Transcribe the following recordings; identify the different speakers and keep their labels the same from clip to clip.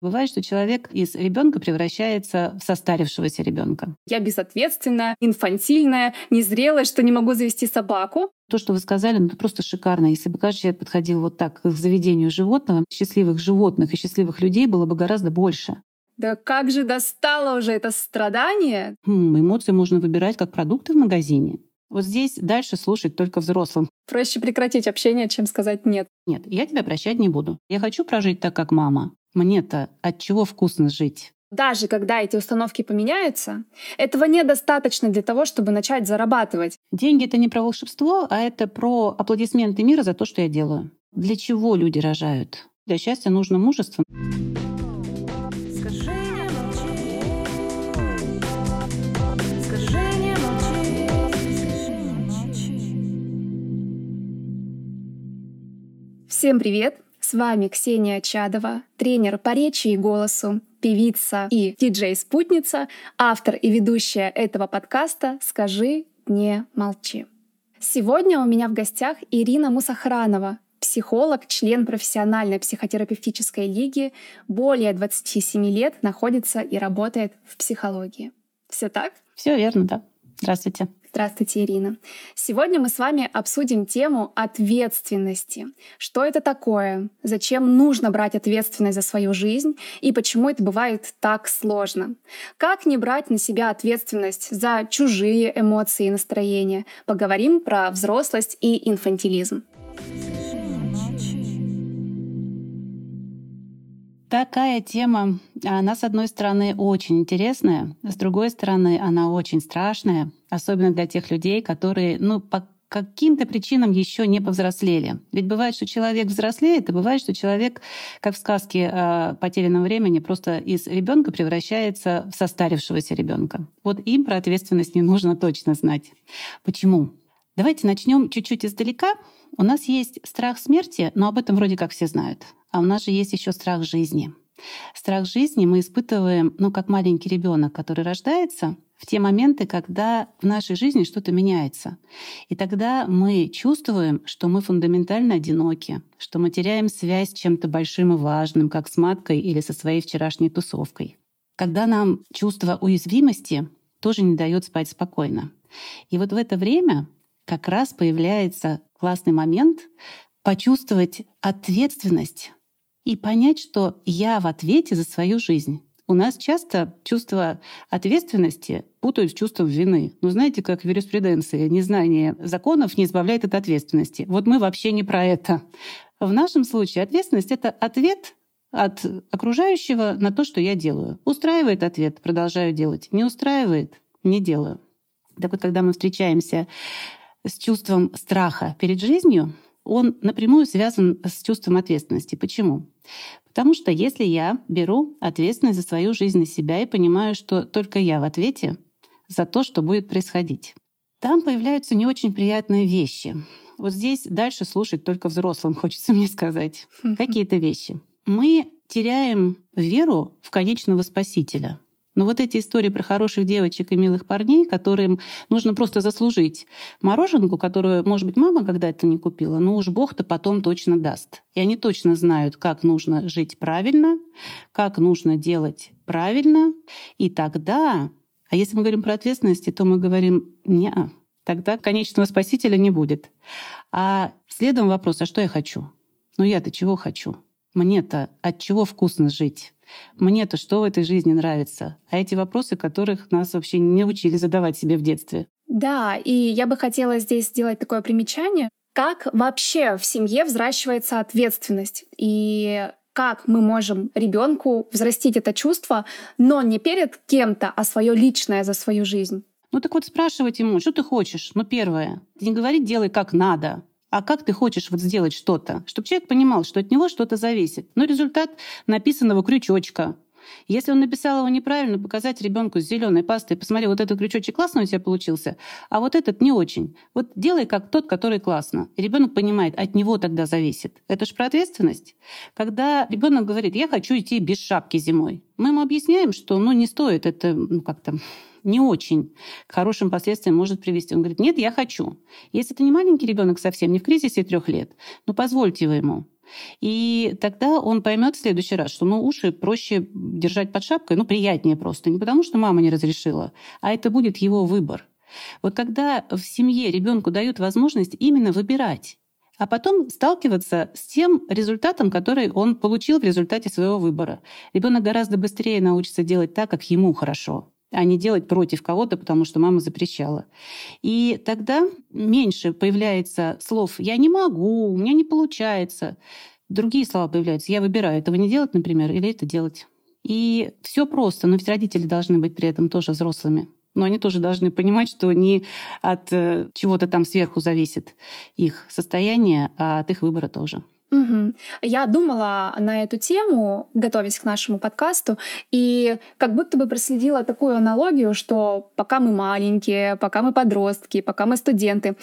Speaker 1: Бывает, что человек из ребенка превращается в состарившегося ребенка.
Speaker 2: Я безответственная, инфантильная, незрелая, что не могу завести собаку.
Speaker 1: То, что вы сказали, ну, это просто шикарно. Если бы каждый человек подходил вот так к заведению животного, счастливых животных и счастливых людей было бы гораздо больше.
Speaker 2: Да как же достало уже это страдание?
Speaker 1: Хм, эмоции можно выбирать как продукты в магазине. Вот здесь дальше слушать только взрослым.
Speaker 2: Проще прекратить общение, чем сказать «нет».
Speaker 1: Нет, я тебя прощать не буду. Я хочу прожить так, как мама. Мне-то от чего вкусно жить?
Speaker 2: Даже когда эти установки поменяются, этого недостаточно для того, чтобы начать зарабатывать.
Speaker 1: Деньги — это не про волшебство, а это про аплодисменты мира за то, что я делаю. Для чего люди рожают? Для счастья нужно мужество.
Speaker 2: Всем привет! С вами Ксения Чадова, тренер по речи и голосу, певица и диджей-спутница, автор и ведущая этого подкаста «Скажи, не молчи». Сегодня у меня в гостях Ирина Мусахранова, психолог, член профессиональной психотерапевтической лиги, более 27 лет находится и работает в психологии. Все так?
Speaker 1: Все верно, да. Здравствуйте.
Speaker 2: Здравствуйте, Ирина. Сегодня мы с вами обсудим тему ответственности. Что это такое? Зачем нужно брать ответственность за свою жизнь? И почему это бывает так сложно? Как не брать на себя ответственность за чужие эмоции и настроения? Поговорим про взрослость и инфантилизм.
Speaker 1: Такая тема, она, с одной стороны, очень интересная, с другой стороны, она очень страшная, особенно для тех людей, которые, ну, по каким-то причинам еще не повзрослели. Ведь бывает, что человек взрослеет, и бывает, что человек, как в сказке о потерянном времени, просто из ребенка превращается в состарившегося ребенка. Вот им про ответственность не нужно точно знать. Почему? Давайте начнем чуть-чуть издалека. У нас есть страх смерти, но об этом вроде как все знают. А у нас же есть еще страх жизни. Страх жизни мы испытываем, ну, как маленький ребенок, который рождается в те моменты, когда в нашей жизни что-то меняется. И тогда мы чувствуем, что мы фундаментально одиноки, что мы теряем связь с чем-то большим и важным, как с маткой или со своей вчерашней тусовкой. Когда нам чувство уязвимости тоже не дает спать спокойно. И вот в это время как раз появляется классный момент почувствовать ответственность и понять, что я в ответе за свою жизнь. У нас часто чувство ответственности путают с чувством вины. Ну, знаете, как в юриспруденции, незнание законов не избавляет от ответственности. Вот мы вообще не про это. В нашем случае ответственность — это ответ от окружающего на то, что я делаю. Устраивает ответ, продолжаю делать. Не устраивает, не делаю. Так вот, когда мы встречаемся с чувством страха перед жизнью, он напрямую связан с чувством ответственности. Почему? Потому что если я беру ответственность за свою жизнь на себя и понимаю, что только я в ответе за то, что будет происходить, там появляются не очень приятные вещи. Вот здесь дальше слушать только взрослым, хочется мне сказать. Какие-то вещи. Мы теряем веру в конечного спасителя — но вот эти истории про хороших девочек и милых парней, которым нужно просто заслужить мороженку, которую, может быть, мама когда-то не купила, но уж Бог-то потом точно даст. И они точно знают, как нужно жить правильно, как нужно делать правильно. И тогда, а если мы говорим про ответственность, то мы говорим «не, тогда конечного спасителя не будет». А следом вопрос, а что я хочу? Ну я-то чего хочу? Мне-то от чего вкусно жить? Мне-то что в этой жизни нравится? А эти вопросы, которых нас вообще не учили задавать себе в детстве.
Speaker 2: Да, и я бы хотела здесь сделать такое примечание. Как вообще в семье взращивается ответственность? И как мы можем ребенку взрастить это чувство, но не перед кем-то, а свое личное за свою жизнь?
Speaker 1: Ну так вот спрашивать ему, что ты хочешь? Ну первое, не говорить делай как надо, а как ты хочешь вот сделать что-то, чтобы человек понимал, что от него что-то зависит. Но результат написанного крючочка. Если он написал его неправильно, показать ребенку с зеленой пастой, посмотри, вот этот крючочек классно у тебя получился, а вот этот не очень. Вот делай как тот, который классно. И ребенок понимает, от него тогда зависит. Это же про ответственность. Когда ребенок говорит, я хочу идти без шапки зимой, мы ему объясняем, что ну, не стоит это ну, как-то не очень к хорошим последствиям может привести. Он говорит, нет, я хочу. Если это не маленький ребенок совсем, не в кризисе трех лет, ну позвольте вы ему. И тогда он поймет в следующий раз, что ну, уши проще держать под шапкой, ну, приятнее просто. Не потому, что мама не разрешила, а это будет его выбор. Вот когда в семье ребенку дают возможность именно выбирать, а потом сталкиваться с тем результатом, который он получил в результате своего выбора. Ребенок гораздо быстрее научится делать так, как ему хорошо а не делать против кого-то, потому что мама запрещала. И тогда меньше появляется слов «я не могу», «у меня не получается». Другие слова появляются «я выбираю этого не делать, например, или это делать». И все просто, но ведь родители должны быть при этом тоже взрослыми. Но они тоже должны понимать, что не от э, чего-то там сверху зависит их состояние, а от их выбора тоже.
Speaker 2: Угу. Я думала на эту тему, готовясь к нашему подкасту, и как будто бы проследила такую аналогию, что пока мы маленькие, пока мы подростки, пока мы студенты,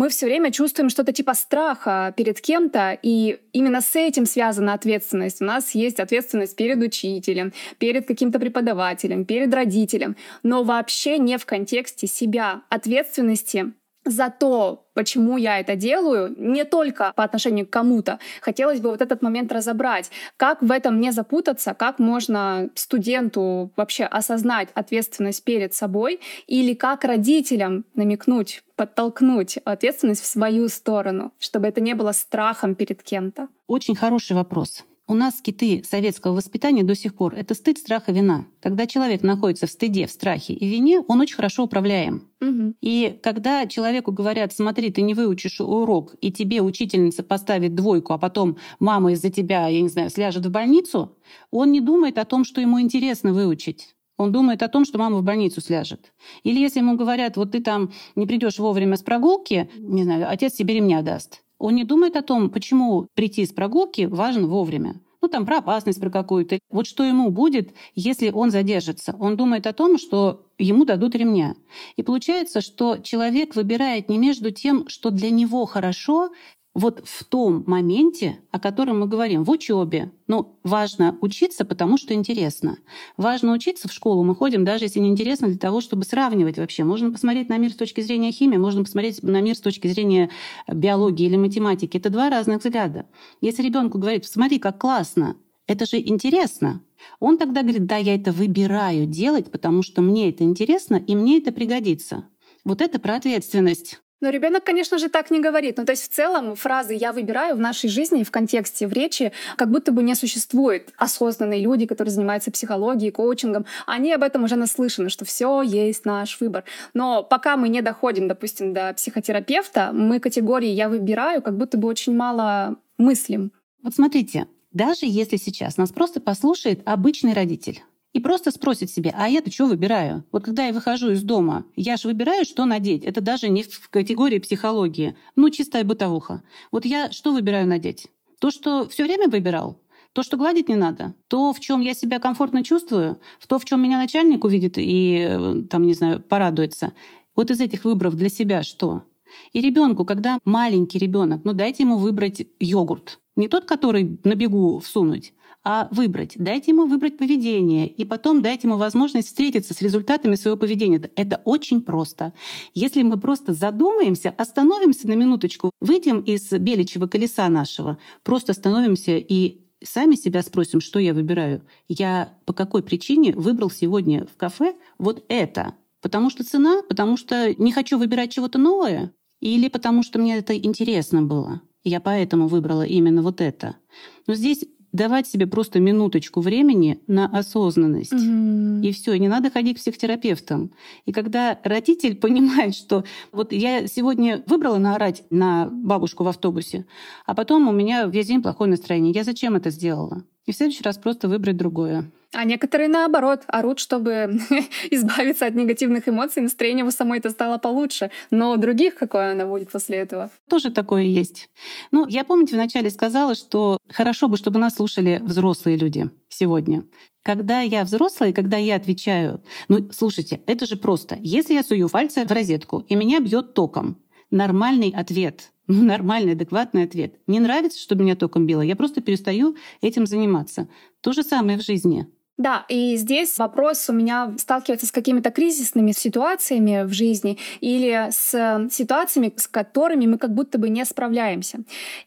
Speaker 2: мы все время чувствуем что-то типа страха перед кем-то, и именно с этим связана ответственность. У нас есть ответственность перед учителем, перед каким-то преподавателем, перед родителем, но вообще не в контексте себя. Ответственности за то, почему я это делаю, не только по отношению к кому-то. Хотелось бы вот этот момент разобрать, как в этом не запутаться, как можно студенту вообще осознать ответственность перед собой или как родителям намекнуть, подтолкнуть ответственность в свою сторону, чтобы это не было страхом перед кем-то.
Speaker 1: Очень хороший вопрос. У нас киты советского воспитания до сих пор — это стыд, страх и вина. Когда человек находится в стыде, в страхе и вине, он очень хорошо управляем. Угу. И когда человеку говорят, смотри, ты не выучишь урок, и тебе учительница поставит двойку, а потом мама из-за тебя, я не знаю, сляжет в больницу, он не думает о том, что ему интересно выучить. Он думает о том, что мама в больницу сляжет. Или если ему говорят, вот ты там не придешь вовремя с прогулки, не знаю, отец тебе ремня даст. Он не думает о том, почему прийти с прогулки важно вовремя. Ну, там, про опасность про какую-то. Вот что ему будет, если он задержится. Он думает о том, что ему дадут ремня. И получается, что человек выбирает не между тем, что для него хорошо, вот в том моменте, о котором мы говорим, в учебе. Ну, важно учиться, потому что интересно. Важно учиться в школу. Мы ходим, даже если не интересно, для того, чтобы сравнивать вообще. Можно посмотреть на мир с точки зрения химии, можно посмотреть на мир с точки зрения биологии или математики. Это два разных взгляда. Если ребенку говорит, смотри, как классно, это же интересно. Он тогда говорит, да, я это выбираю делать, потому что мне это интересно, и мне это пригодится. Вот это про ответственность.
Speaker 2: Но ребенок, конечно же, так не говорит. Ну, то есть в целом фразы «я выбираю» в нашей жизни, в контексте, в речи, как будто бы не существует. Осознанные люди, которые занимаются психологией, коучингом, они об этом уже наслышаны, что все есть наш выбор. Но пока мы не доходим, допустим, до психотерапевта, мы категории «я выбираю» как будто бы очень мало мыслим.
Speaker 1: Вот смотрите, даже если сейчас нас просто послушает обычный родитель, и просто спросит себе, а я-то что выбираю? Вот когда я выхожу из дома, я же выбираю, что надеть. Это даже не в категории психологии. Ну, чистая бытовуха. Вот я что выбираю надеть? То, что все время выбирал? То, что гладить не надо, то, в чем я себя комфортно чувствую, в то, в чем меня начальник увидит и, э, там, не знаю, порадуется. Вот из этих выборов для себя что? И ребенку, когда маленький ребенок, ну дайте ему выбрать йогурт. Не тот, который на бегу всунуть, а выбрать. Дайте ему выбрать поведение, и потом дайте ему возможность встретиться с результатами своего поведения. Это очень просто. Если мы просто задумаемся, остановимся на минуточку, выйдем из беличьего колеса нашего, просто остановимся и сами себя спросим, что я выбираю. Я по какой причине выбрал сегодня в кафе вот это? Потому что цена? Потому что не хочу выбирать чего-то новое? Или потому что мне это интересно было? Я поэтому выбрала именно вот это. Но здесь давать себе просто минуточку времени на осознанность. Угу. И все, не надо ходить к психотерапевтам. И когда родитель понимает, что вот я сегодня выбрала наорать на бабушку в автобусе, а потом у меня весь день плохое настроение. Я зачем это сделала? И в следующий раз просто выбрать другое.
Speaker 2: А некоторые, наоборот, орут, чтобы избавиться от негативных эмоций, настроение у самой это стало получше. Но у других какое оно будет после этого?
Speaker 1: Тоже такое есть. Ну, я, помните, вначале сказала, что хорошо бы, чтобы нас слушали взрослые люди сегодня. Когда я взрослая, когда я отвечаю, ну, слушайте, это же просто. Если я сую пальцы в розетку, и меня бьет током, нормальный ответ — ну, нормальный, адекватный ответ. Не нравится, чтобы меня током било, я просто перестаю этим заниматься. То же самое в жизни.
Speaker 2: Да, и здесь вопрос у меня сталкивается с какими-то кризисными ситуациями в жизни или с ситуациями, с которыми мы как будто бы не справляемся.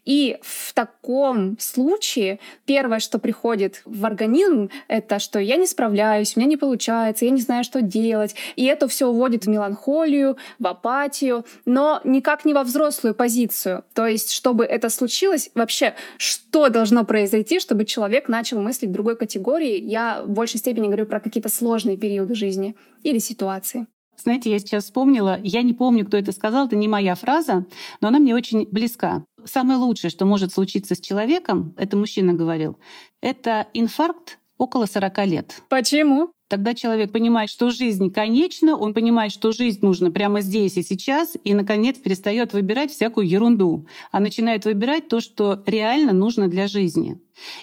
Speaker 2: И в таком случае первое, что приходит в организм, это что я не справляюсь, у меня не получается, я не знаю, что делать. И это все уводит в меланхолию, в апатию, но никак не во взрослую позицию. То есть, чтобы это случилось, вообще, что должно произойти, чтобы человек начал мыслить другой категории, я в большей степени говорю про какие-то сложные периоды жизни или ситуации.
Speaker 1: Знаете, я сейчас вспомнила, я не помню, кто это сказал, это не моя фраза, но она мне очень близка. Самое лучшее, что может случиться с человеком, это мужчина говорил, это инфаркт около 40 лет.
Speaker 2: Почему?
Speaker 1: Тогда человек понимает, что жизнь конечна, он понимает, что жизнь нужна прямо здесь и сейчас, и, наконец, перестает выбирать всякую ерунду, а начинает выбирать то, что реально нужно для жизни.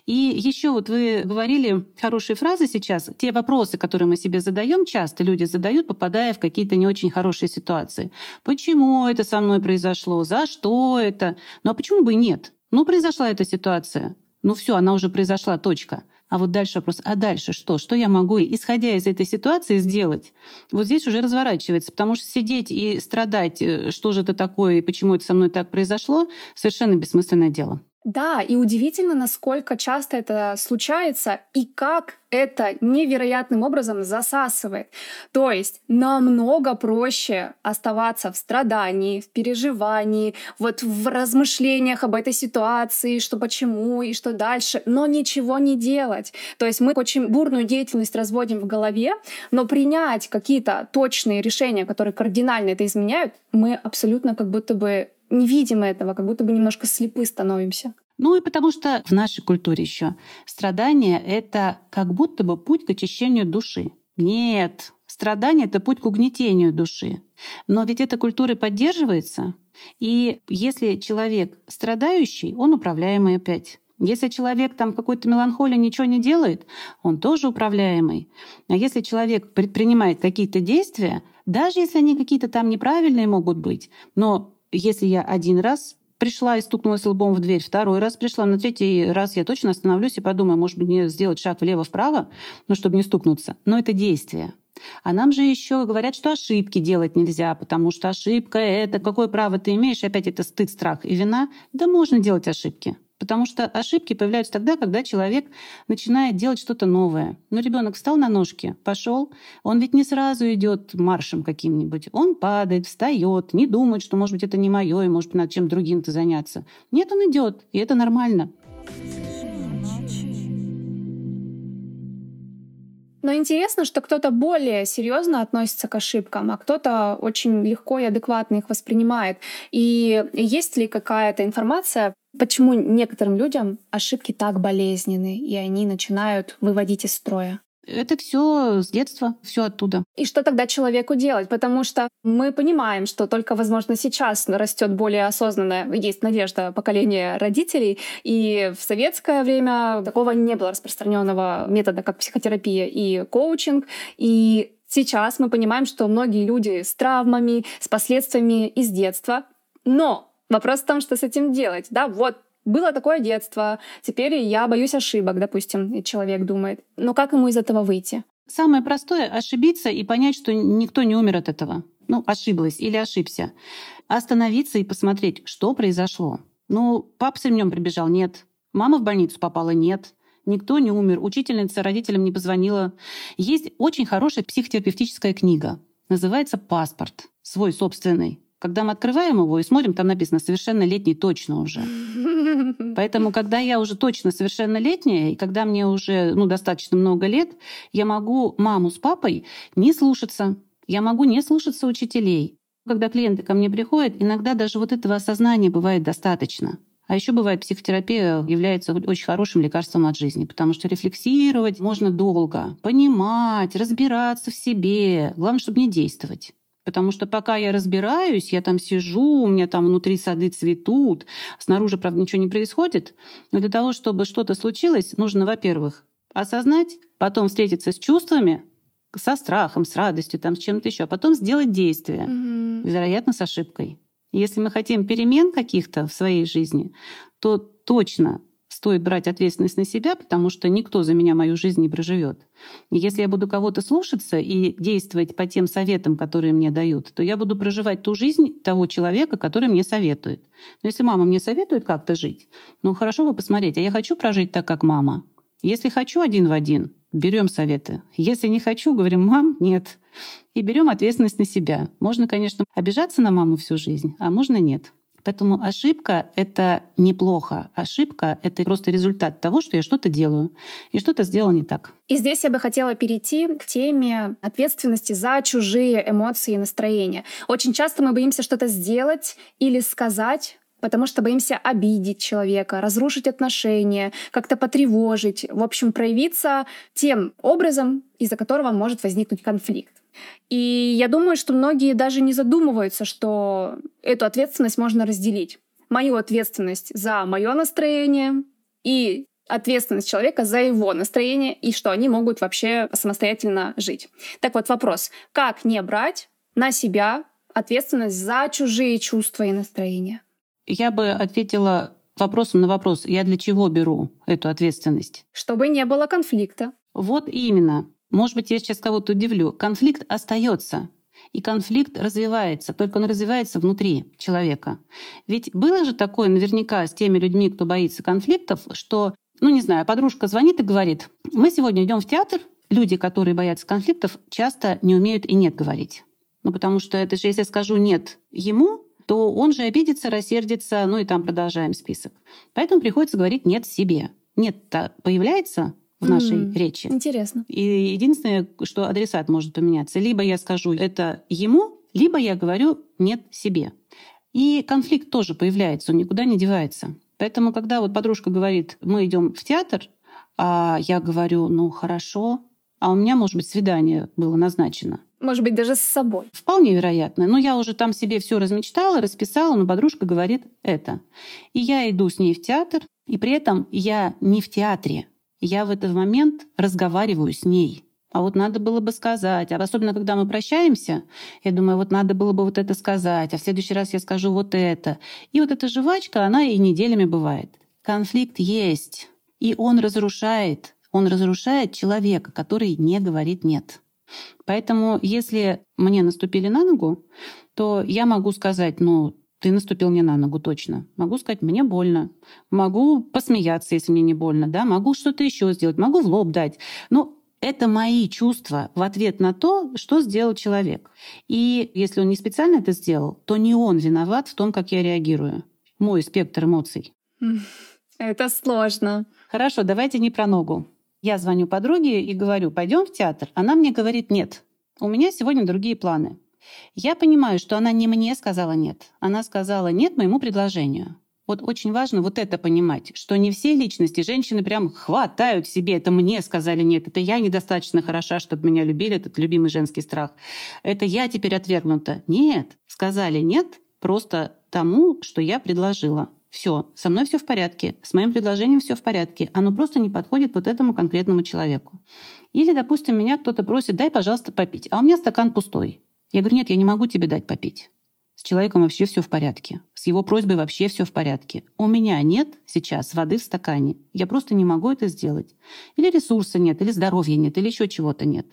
Speaker 1: И еще вот вы говорили хорошие фразы сейчас. Те вопросы, которые мы себе задаем, часто люди задают, попадая в какие-то не очень хорошие ситуации. Почему это со мной произошло? За что это? Ну а почему бы и нет? Ну, произошла эта ситуация. Ну все, она уже произошла, точка. А вот дальше вопрос, а дальше что? Что я могу, исходя из этой ситуации, сделать? Вот здесь уже разворачивается, потому что сидеть и страдать, э, что же это такое и почему это со мной так произошло, совершенно бессмысленное дело.
Speaker 2: Да, и удивительно, насколько часто это случается и как это невероятным образом засасывает. То есть намного проще оставаться в страдании, в переживании, вот в размышлениях об этой ситуации, что почему и что дальше, но ничего не делать. То есть мы очень бурную деятельность разводим в голове, но принять какие-то точные решения, которые кардинально это изменяют, мы абсолютно как будто бы не видим этого, как будто бы немножко слепы становимся.
Speaker 1: Ну и потому что в нашей культуре еще страдание — это как будто бы путь к очищению души. Нет, страдание — это путь к угнетению души. Но ведь эта культура поддерживается. И если человек страдающий, он управляемый опять. Если человек там какой-то меланхолия ничего не делает, он тоже управляемый. А если человек предпринимает какие-то действия, даже если они какие-то там неправильные могут быть, но если я один раз пришла и стукнулась лбом в дверь, второй раз пришла, на третий раз я точно остановлюсь и подумаю, может быть, мне сделать шаг влево-вправо, ну, чтобы не стукнуться. Но это действие. А нам же еще говорят, что ошибки делать нельзя, потому что ошибка — это какое право ты имеешь, опять это стыд, страх и вина. Да можно делать ошибки. Потому что ошибки появляются тогда, когда человек начинает делать что-то новое. Но ну, ребенок встал на ножки, пошел, он ведь не сразу идет маршем каким-нибудь. Он падает, встает, не думает, что, может быть, это не мое, и, может быть, надо чем другим-то заняться. Нет, он идет, и это нормально.
Speaker 2: Но интересно, что кто-то более серьезно относится к ошибкам, а кто-то очень легко и адекватно их воспринимает. И есть ли какая-то информация, почему некоторым людям ошибки так болезненны, и они начинают выводить из строя?
Speaker 1: Это все с детства, все оттуда.
Speaker 2: И что тогда человеку делать? Потому что мы понимаем, что только, возможно, сейчас растет более осознанное, есть надежда поколения родителей, и в советское время такого не было распространенного метода, как психотерапия и коучинг, и Сейчас мы понимаем, что многие люди с травмами, с последствиями из детства, но вопрос в том, что с этим делать. Да, вот было такое детство, теперь я боюсь ошибок, допустим, человек думает. Но как ему из этого выйти?
Speaker 1: Самое простое — ошибиться и понять, что никто не умер от этого. Ну, ошиблась или ошибся. Остановиться и посмотреть, что произошло. Ну, папа с ремнем прибежал? Нет. Мама в больницу попала? Нет. Никто не умер. Учительница родителям не позвонила. Есть очень хорошая психотерапевтическая книга. Называется «Паспорт». Свой собственный. Когда мы открываем его и смотрим, там написано «совершеннолетний точно уже». Поэтому, когда я уже точно совершеннолетняя, и когда мне уже ну, достаточно много лет, я могу маму с папой не слушаться. Я могу не слушаться учителей. Когда клиенты ко мне приходят, иногда даже вот этого осознания бывает достаточно. А еще бывает, психотерапия является очень хорошим лекарством от жизни, потому что рефлексировать можно долго, понимать, разбираться в себе. Главное, чтобы не действовать. Потому что пока я разбираюсь, я там сижу, у меня там внутри сады цветут, снаружи, правда, ничего не происходит. Но для того, чтобы что-то случилось, нужно, во-первых, осознать, потом встретиться с чувствами, со страхом, с радостью, там, с чем-то еще, а потом сделать действие, mm-hmm. вероятно, с ошибкой. Если мы хотим перемен каких-то в своей жизни, то точно стоит брать ответственность на себя, потому что никто за меня мою жизнь не проживет. Если я буду кого-то слушаться и действовать по тем советам, которые мне дают, то я буду проживать ту жизнь того человека, который мне советует. Но если мама мне советует как-то жить, ну хорошо бы посмотреть, а я хочу прожить так, как мама. Если хочу один в один, берем советы. Если не хочу, говорим, мам, нет. И берем ответственность на себя. Можно, конечно, обижаться на маму всю жизнь, а можно нет. Поэтому ошибка — это неплохо. Ошибка — это просто результат того, что я что-то делаю и что-то сделал не так.
Speaker 2: И здесь я бы хотела перейти к теме ответственности за чужие эмоции и настроения. Очень часто мы боимся что-то сделать или сказать, потому что боимся обидеть человека, разрушить отношения, как-то потревожить, в общем, проявиться тем образом, из-за которого может возникнуть конфликт. И я думаю, что многие даже не задумываются, что эту ответственность можно разделить. Мою ответственность за мое настроение и ответственность человека за его настроение и что они могут вообще самостоятельно жить. Так вот вопрос, как не брать на себя ответственность за чужие чувства и настроения?
Speaker 1: Я бы ответила вопросом на вопрос, я для чего беру эту ответственность?
Speaker 2: Чтобы не было конфликта.
Speaker 1: Вот именно. Может быть, я сейчас кого-то удивлю. Конфликт остается. И конфликт развивается, только он развивается внутри человека. Ведь было же такое наверняка с теми людьми, кто боится конфликтов, что, ну не знаю, подружка звонит и говорит, мы сегодня идем в театр, люди, которые боятся конфликтов, часто не умеют и нет говорить. Ну потому что это же, если я скажу нет ему, то он же обидится, рассердится, ну и там продолжаем список. Поэтому приходится говорить нет себе. Нет-то появляется, в нашей mm, речи.
Speaker 2: Интересно.
Speaker 1: И единственное, что адресат может поменяться. Либо я скажу это ему, либо я говорю нет себе. И конфликт тоже появляется, он никуда не девается. Поэтому, когда вот подружка говорит, мы идем в театр, а я говорю, ну хорошо, а у меня, может быть, свидание было назначено.
Speaker 2: Может быть, даже с собой.
Speaker 1: Вполне вероятно. Но я уже там себе все размечтала, расписала, но подружка говорит это. И я иду с ней в театр, и при этом я не в театре, я в этот момент разговариваю с ней. А вот надо было бы сказать. А особенно, когда мы прощаемся, я думаю, вот надо было бы вот это сказать, а в следующий раз я скажу вот это. И вот эта жвачка, она и неделями бывает. Конфликт есть. И он разрушает. Он разрушает человека, который не говорит «нет». Поэтому если мне наступили на ногу, то я могу сказать, ну, ты наступил мне на ногу точно. Могу сказать, мне больно. Могу посмеяться, если мне не больно. Да? Могу что-то еще сделать. Могу в лоб дать. Но это мои чувства в ответ на то, что сделал человек. И если он не специально это сделал, то не он виноват в том, как я реагирую. Мой спектр эмоций.
Speaker 2: Это сложно.
Speaker 1: Хорошо, давайте не про ногу. Я звоню подруге и говорю, пойдем в театр. Она мне говорит, нет, у меня сегодня другие планы. Я понимаю, что она не мне сказала «нет». Она сказала «нет» моему предложению. Вот очень важно вот это понимать, что не все личности женщины прям хватают себе. Это мне сказали нет, это я недостаточно хороша, чтобы меня любили, этот любимый женский страх. Это я теперь отвергнута. Нет, сказали нет просто тому, что я предложила. Все, со мной все в порядке, с моим предложением все в порядке. Оно просто не подходит вот этому конкретному человеку. Или, допустим, меня кто-то просит, дай, пожалуйста, попить, а у меня стакан пустой. Я говорю, нет, я не могу тебе дать попить. С человеком вообще все в порядке. С его просьбой вообще все в порядке. У меня нет сейчас воды в стакане. Я просто не могу это сделать. Или ресурса нет, или здоровья нет, или еще чего-то нет.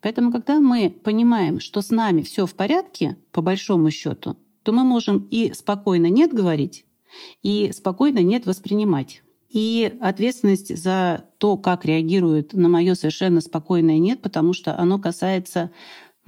Speaker 1: Поэтому, когда мы понимаем, что с нами все в порядке, по большому счету, то мы можем и спокойно нет говорить, и спокойно нет воспринимать. И ответственность за то, как реагирует на мое совершенно спокойное нет, потому что оно касается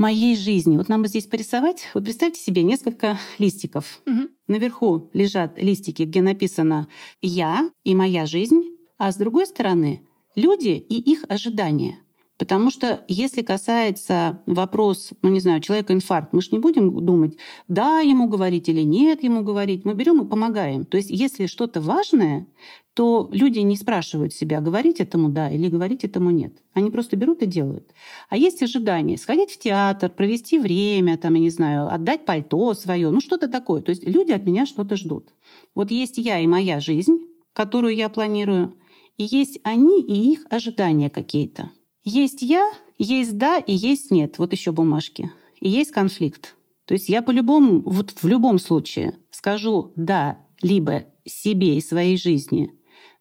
Speaker 1: моей жизни. Вот нам бы здесь порисовать. Вот представьте себе несколько листиков. Угу. Наверху лежат листики, где написано «я» и «моя жизнь», а с другой стороны люди и их ожидания. Потому что если касается вопрос, ну не знаю, человека инфаркт, мы же не будем думать, да ему говорить или нет ему говорить. Мы берем и помогаем. То есть если что-то важное, то люди не спрашивают себя, говорить этому да или говорить этому нет. Они просто берут и делают. А есть ожидание сходить в театр, провести время, там, я не знаю, отдать пальто свое, ну что-то такое. То есть люди от меня что-то ждут. Вот есть я и моя жизнь, которую я планирую, и есть они и их ожидания какие-то. Есть я, есть да и есть нет. Вот еще бумажки. И есть конфликт. То есть я по-любому, вот в любом случае скажу да либо себе и своей жизни,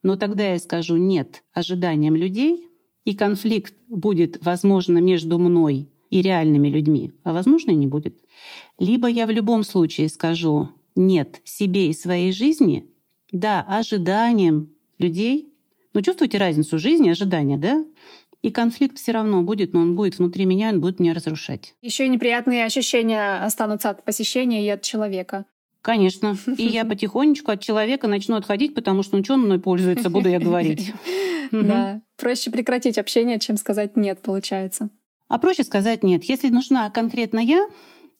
Speaker 1: Но тогда я скажу нет ожиданиям людей, и конфликт будет, возможно, между мной и реальными людьми, а возможно и не будет. Либо я в любом случае скажу нет себе и своей жизни, да, ожиданиям людей. Ну, чувствуете разницу жизни и ожидания, да? И конфликт все равно будет, но он будет внутри меня, он будет меня разрушать.
Speaker 2: Еще и неприятные ощущения останутся от посещения и от человека.
Speaker 1: Конечно. И я потихонечку от человека начну отходить, потому что ну что он мной пользуется, буду я говорить.
Speaker 2: Да. Проще прекратить общение, чем сказать нет, получается.
Speaker 1: А проще сказать нет. Если нужна конкретно я,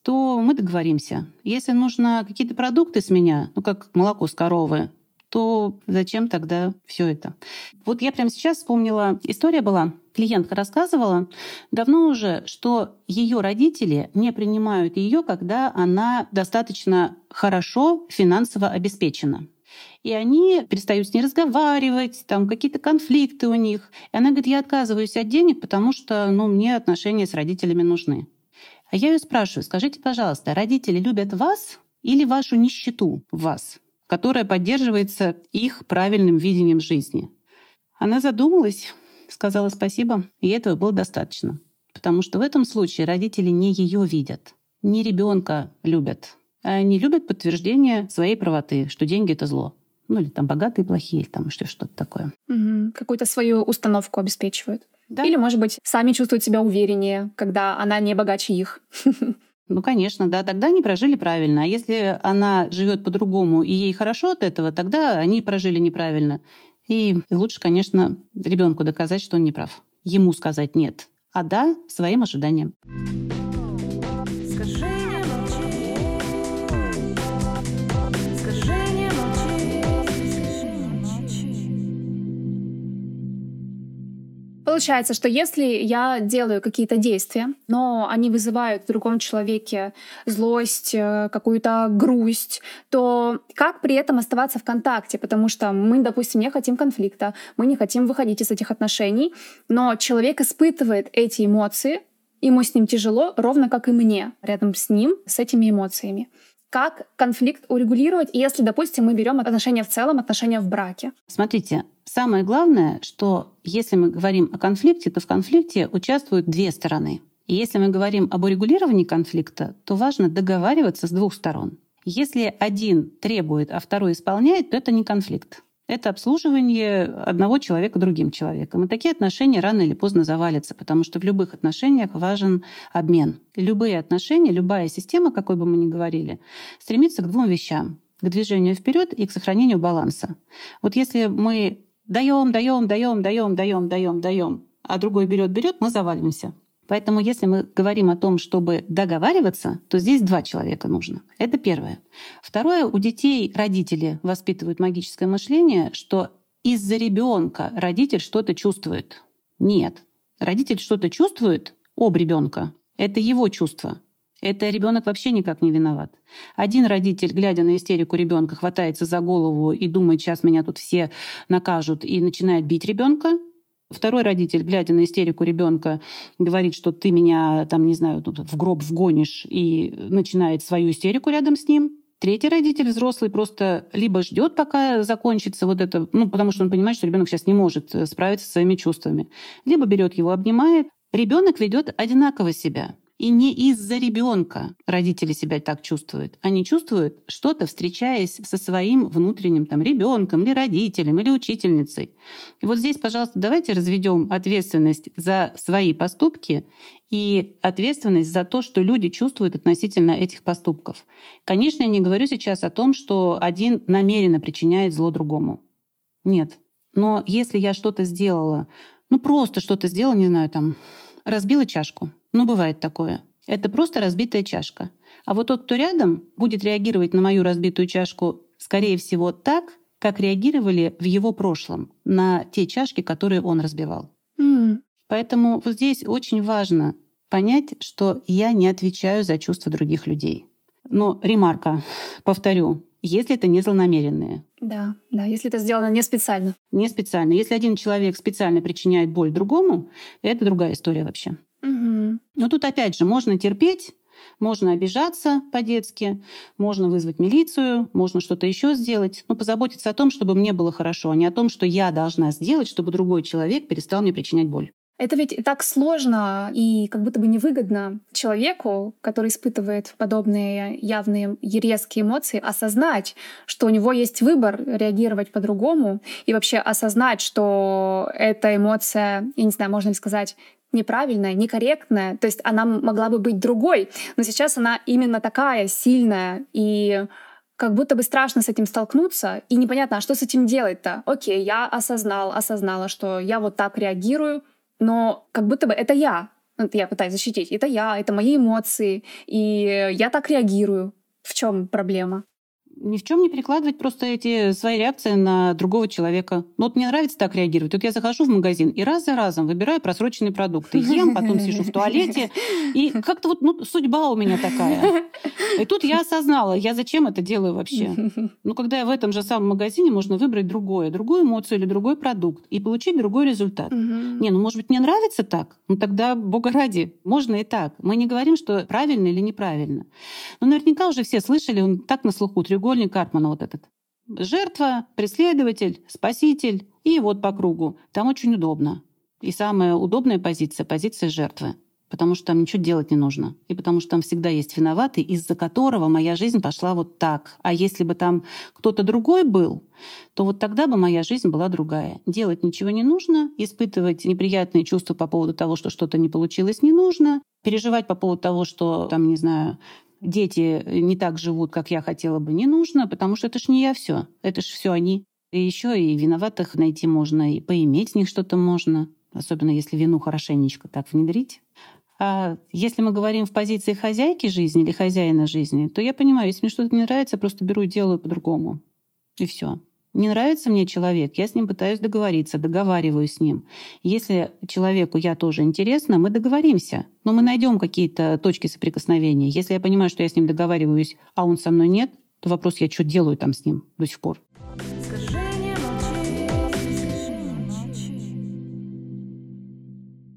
Speaker 1: то мы договоримся. Если нужно какие-то продукты с меня, ну как молоко с коровы, то зачем тогда все это? Вот я прямо сейчас вспомнила, история была, клиентка рассказывала давно уже, что ее родители не принимают ее, когда она достаточно хорошо финансово обеспечена. И они перестают с ней разговаривать, там какие-то конфликты у них. И она говорит, я отказываюсь от денег, потому что ну, мне отношения с родителями нужны. А я ее спрашиваю, скажите, пожалуйста, родители любят вас или вашу нищету в вас? которая поддерживается их правильным видением жизни. Она задумалась, сказала спасибо, и этого было достаточно. Потому что в этом случае родители не ее видят, не ребенка любят, а они любят подтверждение своей правоты, что деньги это зло. Ну или там богатые плохие, или там еще что-то такое.
Speaker 2: Угу. Какую-то свою установку обеспечивают. Да? Или, может быть, сами чувствуют себя увереннее, когда она не богаче их.
Speaker 1: Ну, конечно, да, тогда они прожили правильно. А если она живет по-другому и ей хорошо от этого, тогда они прожили неправильно. И лучше, конечно, ребенку доказать, что он не прав. Ему сказать нет, а да своим ожиданиям.
Speaker 2: Получается, что если я делаю какие-то действия, но они вызывают в другом человеке злость, э, какую-то грусть, то как при этом оставаться в контакте? Потому что мы, допустим, не хотим конфликта, мы не хотим выходить из этих отношений, но человек испытывает эти эмоции, ему с ним тяжело, ровно как и мне, рядом с ним, с этими эмоциями как конфликт урегулировать, если, допустим, мы берем отношения в целом, отношения в браке?
Speaker 1: Смотрите, самое главное, что если мы говорим о конфликте, то в конфликте участвуют две стороны. И если мы говорим об урегулировании конфликта, то важно договариваться с двух сторон. Если один требует, а второй исполняет, то это не конфликт это обслуживание одного человека другим человеком. И такие отношения рано или поздно завалятся, потому что в любых отношениях важен обмен. И любые отношения, любая система, какой бы мы ни говорили, стремится к двум вещам к движению вперед и к сохранению баланса. Вот если мы даем, даем, даем, даем, даем, даем, даем, а другой берет, берет, мы заваливаемся. Поэтому если мы говорим о том, чтобы договариваться, то здесь два человека нужно. Это первое. Второе, у детей родители воспитывают магическое мышление, что из-за ребенка родитель что-то чувствует. Нет. Родитель что-то чувствует об ребенка. Это его чувство. Это ребенок вообще никак не виноват. Один родитель, глядя на истерику ребенка, хватается за голову и думает, сейчас меня тут все накажут, и начинает бить ребенка. Второй родитель, глядя на истерику ребенка, говорит, что ты меня, там, не знаю, в гроб вгонишь, и начинает свою истерику рядом с ним. Третий родитель взрослый просто либо ждет, пока закончится вот это, ну, потому что он понимает, что ребенок сейчас не может э, справиться со своими чувствами, либо берет его, обнимает. Ребенок ведет одинаково себя. И не из-за ребенка родители себя так чувствуют. Они чувствуют что-то, встречаясь со своим внутренним там, ребенком или родителем или учительницей. И вот здесь, пожалуйста, давайте разведем ответственность за свои поступки и ответственность за то, что люди чувствуют относительно этих поступков. Конечно, я не говорю сейчас о том, что один намеренно причиняет зло другому. Нет. Но если я что-то сделала, ну просто что-то сделала, не знаю, там, разбила чашку, ну, бывает такое. Это просто разбитая чашка. А вот тот, кто рядом, будет реагировать на мою разбитую чашку, скорее всего, так, как реагировали в его прошлом на те чашки, которые он разбивал. Mm. Поэтому вот здесь очень важно понять, что я не отвечаю за чувства других людей. Но ремарка, повторю, если это не злонамеренные.
Speaker 2: Да, да, если это сделано не специально.
Speaker 1: Не специально. Если один человек специально причиняет боль другому, это другая история вообще. Угу. Но тут опять же можно терпеть, Можно обижаться по-детски, можно вызвать милицию, можно что-то еще сделать, но позаботиться о том, чтобы мне было хорошо, а не о том, что я должна сделать, чтобы другой человек перестал мне причинять боль.
Speaker 2: Это ведь так сложно и как будто бы невыгодно человеку, который испытывает подобные явные резкие эмоции, осознать, что у него есть выбор реагировать по-другому и вообще осознать, что эта эмоция, я не знаю, можно ли сказать, неправильная, некорректная, то есть она могла бы быть другой, но сейчас она именно такая сильная и как будто бы страшно с этим столкнуться, и непонятно, а что с этим делать-то? Окей, я осознал, осознала, что я вот так реагирую, но как будто бы это я. Вот я пытаюсь защитить. Это я, это мои эмоции, и я так реагирую. В чем проблема?
Speaker 1: Ни в чем не перекладывать просто эти свои реакции на другого человека. Ну вот мне нравится так реагировать. Вот я захожу в магазин и раз за разом выбираю просроченные продукты. Ем, потом сижу в туалете. И как-то вот ну, судьба у меня такая. И тут я осознала, я зачем это делаю вообще. Ну, когда я в этом же самом магазине можно выбрать другое, другую эмоцию или другой продукт и получить другой результат. Не, ну, может быть, мне нравится так? Ну, тогда, бога ради, можно и так. Мы не говорим, что правильно или неправильно. Но наверняка уже все слышали, он так на слуху треугольник треугольник Карпмана вот этот. Жертва, преследователь, спаситель и вот по кругу. Там очень удобно. И самая удобная позиция — позиция жертвы. Потому что там ничего делать не нужно. И потому что там всегда есть виноватый, из-за которого моя жизнь пошла вот так. А если бы там кто-то другой был, то вот тогда бы моя жизнь была другая. Делать ничего не нужно, испытывать неприятные чувства по поводу того, что что-то не получилось, не нужно, переживать по поводу того, что там, не знаю, дети не так живут, как я хотела бы, не нужно, потому что это ж не я все, это ж все они. И еще и виноватых найти можно, и поиметь с них что-то можно, особенно если вину хорошенечко так внедрить. А если мы говорим в позиции хозяйки жизни или хозяина жизни, то я понимаю, если мне что-то не нравится, просто беру и делаю по-другому. И все. Не нравится мне человек, я с ним пытаюсь договориться, договариваюсь с ним. Если человеку я тоже интересна, мы договоримся. Но мы найдем какие-то точки соприкосновения. Если я понимаю, что я с ним договариваюсь, а он со мной нет, то вопрос, я что делаю там с ним до сих пор.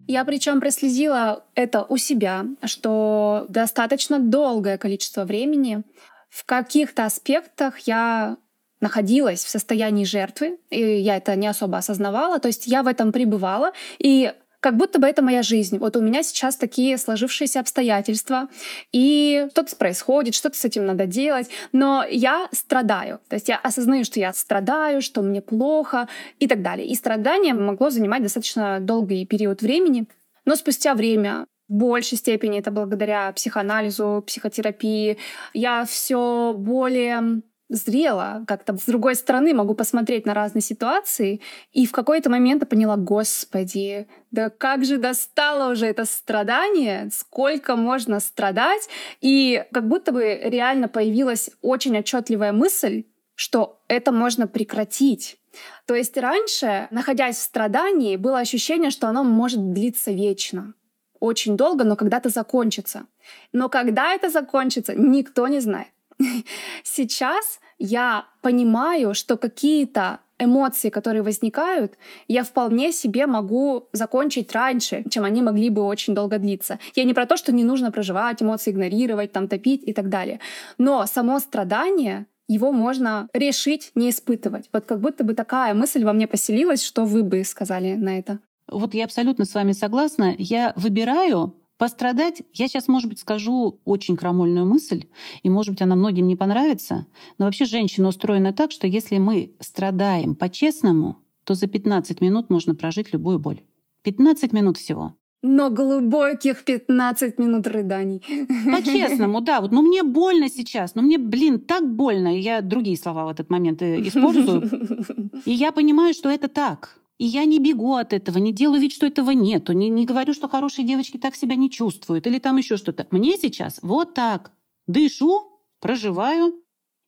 Speaker 2: Я причем проследила это у себя, что достаточно долгое количество времени в каких-то аспектах я находилась в состоянии жертвы, и я это не особо осознавала, то есть я в этом пребывала, и как будто бы это моя жизнь. Вот у меня сейчас такие сложившиеся обстоятельства, и что-то происходит, что-то с этим надо делать, но я страдаю. То есть я осознаю, что я страдаю, что мне плохо и так далее. И страдание могло занимать достаточно долгий период времени, но спустя время в большей степени это благодаря психоанализу, психотерапии. Я все более зрела, как-то с другой стороны могу посмотреть на разные ситуации, и в какой-то момент я поняла, господи, да как же достало уже это страдание, сколько можно страдать, и как будто бы реально появилась очень отчетливая мысль, что это можно прекратить. То есть раньше, находясь в страдании, было ощущение, что оно может длиться вечно. Очень долго, но когда-то закончится. Но когда это закончится, никто не знает. Сейчас я понимаю, что какие-то эмоции, которые возникают, я вполне себе могу закончить раньше, чем они могли бы очень долго длиться. Я не про то, что не нужно проживать эмоции, игнорировать, там, топить и так далее. Но само страдание его можно решить, не испытывать. Вот как будто бы такая мысль во мне поселилась, что вы бы сказали на это.
Speaker 1: Вот я абсолютно с вами согласна. Я выбираю Пострадать, я сейчас, может быть, скажу очень крамольную мысль, и, может быть, она многим не понравится, но вообще женщина устроена так, что если мы страдаем по-честному, то за 15 минут можно прожить любую боль. 15 минут всего.
Speaker 2: Но глубоких 15 минут рыданий.
Speaker 1: По-честному, да. Вот, но мне больно сейчас. Но мне, блин, так больно. Я другие слова в этот момент э, использую. И я понимаю, что это так. И я не бегу от этого, не делаю вид, что этого нету, не, не говорю, что хорошие девочки так себя не чувствуют или там еще что-то. Мне сейчас вот так. Дышу, проживаю.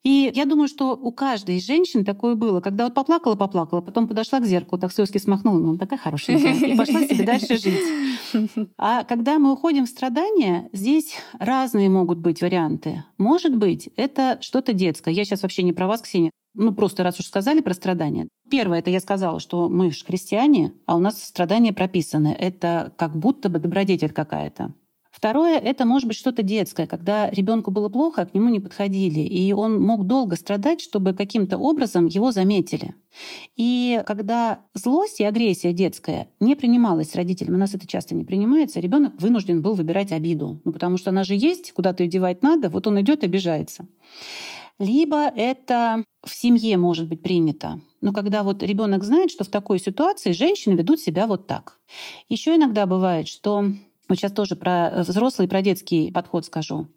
Speaker 1: И я думаю, что у каждой из женщин такое было, когда вот поплакала, поплакала, потом подошла к зеркалу, так слезки смахнула, ну такая хорошая, и пошла себе дальше жить. А когда мы уходим в страдания, здесь разные могут быть варианты. Может быть, это что-то детское. Я сейчас вообще не про вас, Ксения ну просто раз уж сказали про страдания. Первое, это я сказала, что мы же христиане, а у нас страдания прописаны. Это как будто бы добродетель какая-то. Второе — это может быть что-то детское, когда ребенку было плохо, к нему не подходили, и он мог долго страдать, чтобы каким-то образом его заметили. И когда злость и агрессия детская не принималась родителям, у нас это часто не принимается, ребенок вынужден был выбирать обиду. Ну, потому что она же есть, куда-то ее девать надо, вот он идет и обижается. Либо это в семье может быть принято. Но когда вот ребенок знает, что в такой ситуации женщины ведут себя вот так. Еще иногда бывает, что вот сейчас тоже про взрослый, про детский подход скажу,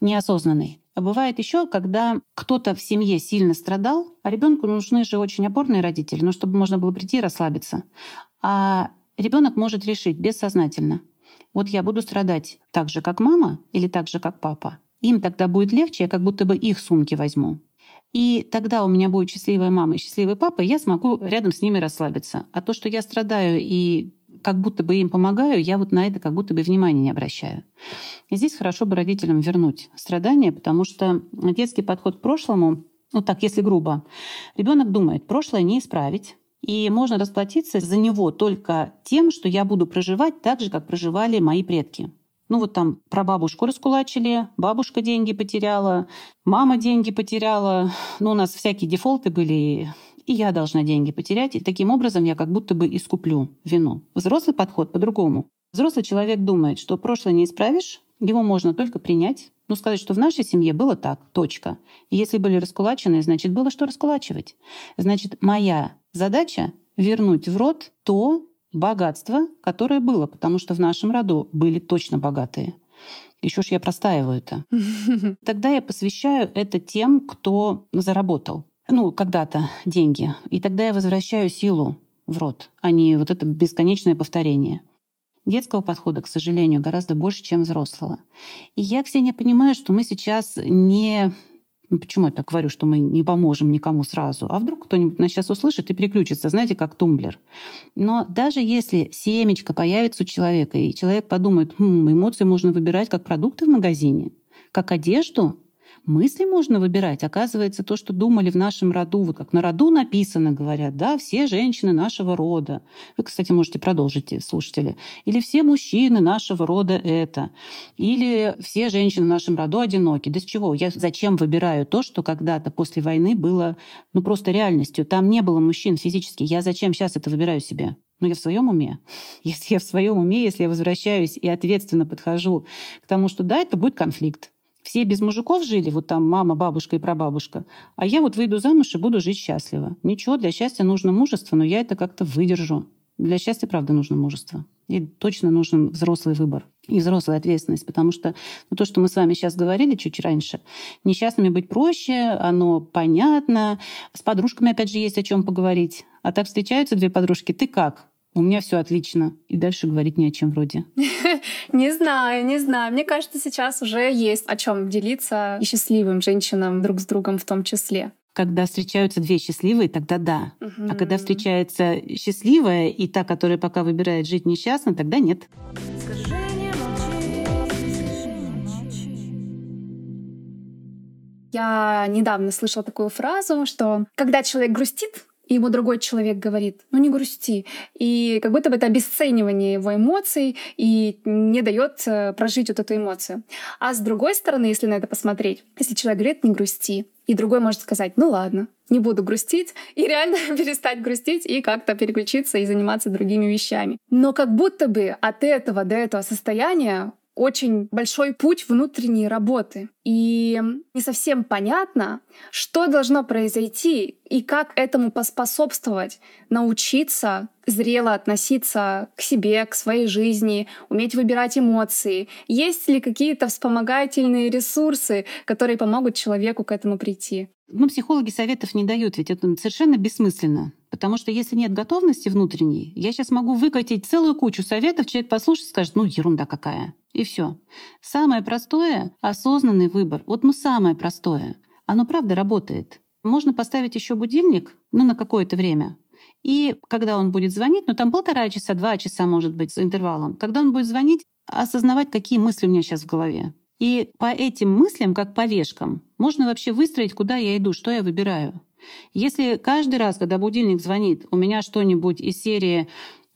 Speaker 1: неосознанный. А бывает еще, когда кто-то в семье сильно страдал, а ребенку нужны же очень опорные родители, ну, чтобы можно было прийти и расслабиться. А ребенок может решить бессознательно. Вот я буду страдать так же, как мама, или так же, как папа. Им тогда будет легче, я как будто бы их сумки возьму. И тогда у меня будет счастливая мама и счастливый папа, и я смогу рядом с ними расслабиться. А то, что я страдаю и как будто бы им помогаю, я вот на это как будто бы внимания не обращаю. И здесь хорошо бы родителям вернуть страдания, потому что детский подход к прошлому, ну так, если грубо, ребенок думает, прошлое не исправить, и можно расплатиться за него только тем, что я буду проживать так же, как проживали мои предки. Ну вот там про бабушку раскулачили, бабушка деньги потеряла, мама деньги потеряла. Ну у нас всякие дефолты были, и я должна деньги потерять, и таким образом я как будто бы искуплю вину. Взрослый подход по-другому. Взрослый человек думает, что прошлое не исправишь, его можно только принять, ну, сказать, что в нашей семье было так, точка. Если были раскулачены, значит, было что раскулачивать. Значит, моя задача — вернуть в род то богатство, которое было, потому что в нашем роду были точно богатые. Еще ж я простаиваю это. Тогда я посвящаю это тем, кто заработал ну, когда-то деньги. И тогда я возвращаю силу в рот, а не вот это бесконечное повторение. Детского подхода, к сожалению, гораздо больше, чем взрослого. И я, Ксения, понимаю, что мы сейчас не ну, почему я так говорю, что мы не поможем никому сразу? А вдруг кто-нибудь нас сейчас услышит и переключится, знаете, как тумблер. Но даже если семечко появится у человека, и человек подумает, хм, эмоции можно выбирать как продукты в магазине, как одежду, мысли можно выбирать. Оказывается, то, что думали в нашем роду, вот как на роду написано, говорят, да, все женщины нашего рода. Вы, кстати, можете продолжить, слушатели. Или все мужчины нашего рода это. Или все женщины в нашем роду одиноки. Да с чего? Я зачем выбираю то, что когда-то после войны было ну, просто реальностью? Там не было мужчин физически. Я зачем сейчас это выбираю себе? Ну, я в своем уме. Если я в своем уме, если я возвращаюсь и ответственно подхожу к тому, что да, это будет конфликт. Все без мужиков жили, вот там мама, бабушка и прабабушка. А я вот выйду замуж и буду жить счастливо. Ничего, для счастья нужно мужество, но я это как-то выдержу. Для счастья, правда, нужно мужество. И точно нужен взрослый выбор и взрослая ответственность, потому что ну, то, что мы с вами сейчас говорили чуть раньше, несчастными быть проще, оно понятно, с подружками опять же есть о чем поговорить. А так встречаются две подружки, ты как? У меня все отлично. И дальше говорить не о чем вроде.
Speaker 2: Не знаю, не знаю. Мне кажется, сейчас уже есть о чем делиться и счастливым женщинам друг с другом в том числе.
Speaker 1: Когда встречаются две счастливые, тогда да. Угу. А когда встречается счастливая и та, которая пока выбирает жить несчастно, тогда нет.
Speaker 2: Я недавно слышала такую фразу, что когда человек грустит, и ему другой человек говорит, ну не грусти. И как будто бы это обесценивание его эмоций и не дает э, прожить вот эту эмоцию. А с другой стороны, если на это посмотреть, если человек говорит, не грусти, и другой может сказать, ну ладно, не буду грустить, и реально перестать грустить и как-то переключиться и заниматься другими вещами. Но как будто бы от этого до этого состояния очень большой путь внутренней работы. И не совсем понятно, что должно произойти и как этому поспособствовать. Научиться зрело относиться к себе, к своей жизни, уметь выбирать эмоции. Есть ли какие-то вспомогательные ресурсы, которые помогут человеку к этому прийти?
Speaker 1: Ну, психологи советов не дают, ведь это совершенно бессмысленно. Потому что если нет готовности внутренней, я сейчас могу выкатить целую кучу советов, человек послушает, скажет, ну, ерунда какая. И все. Самое простое — осознанный выбор. Вот ну самое простое. Оно правда работает. Можно поставить еще будильник, ну, на какое-то время. И когда он будет звонить, ну, там полтора часа, два часа, может быть, с интервалом, когда он будет звонить, осознавать, какие мысли у меня сейчас в голове. И по этим мыслям, как по вешкам, можно вообще выстроить, куда я иду, что я выбираю. Если каждый раз, когда будильник звонит, у меня что-нибудь из серии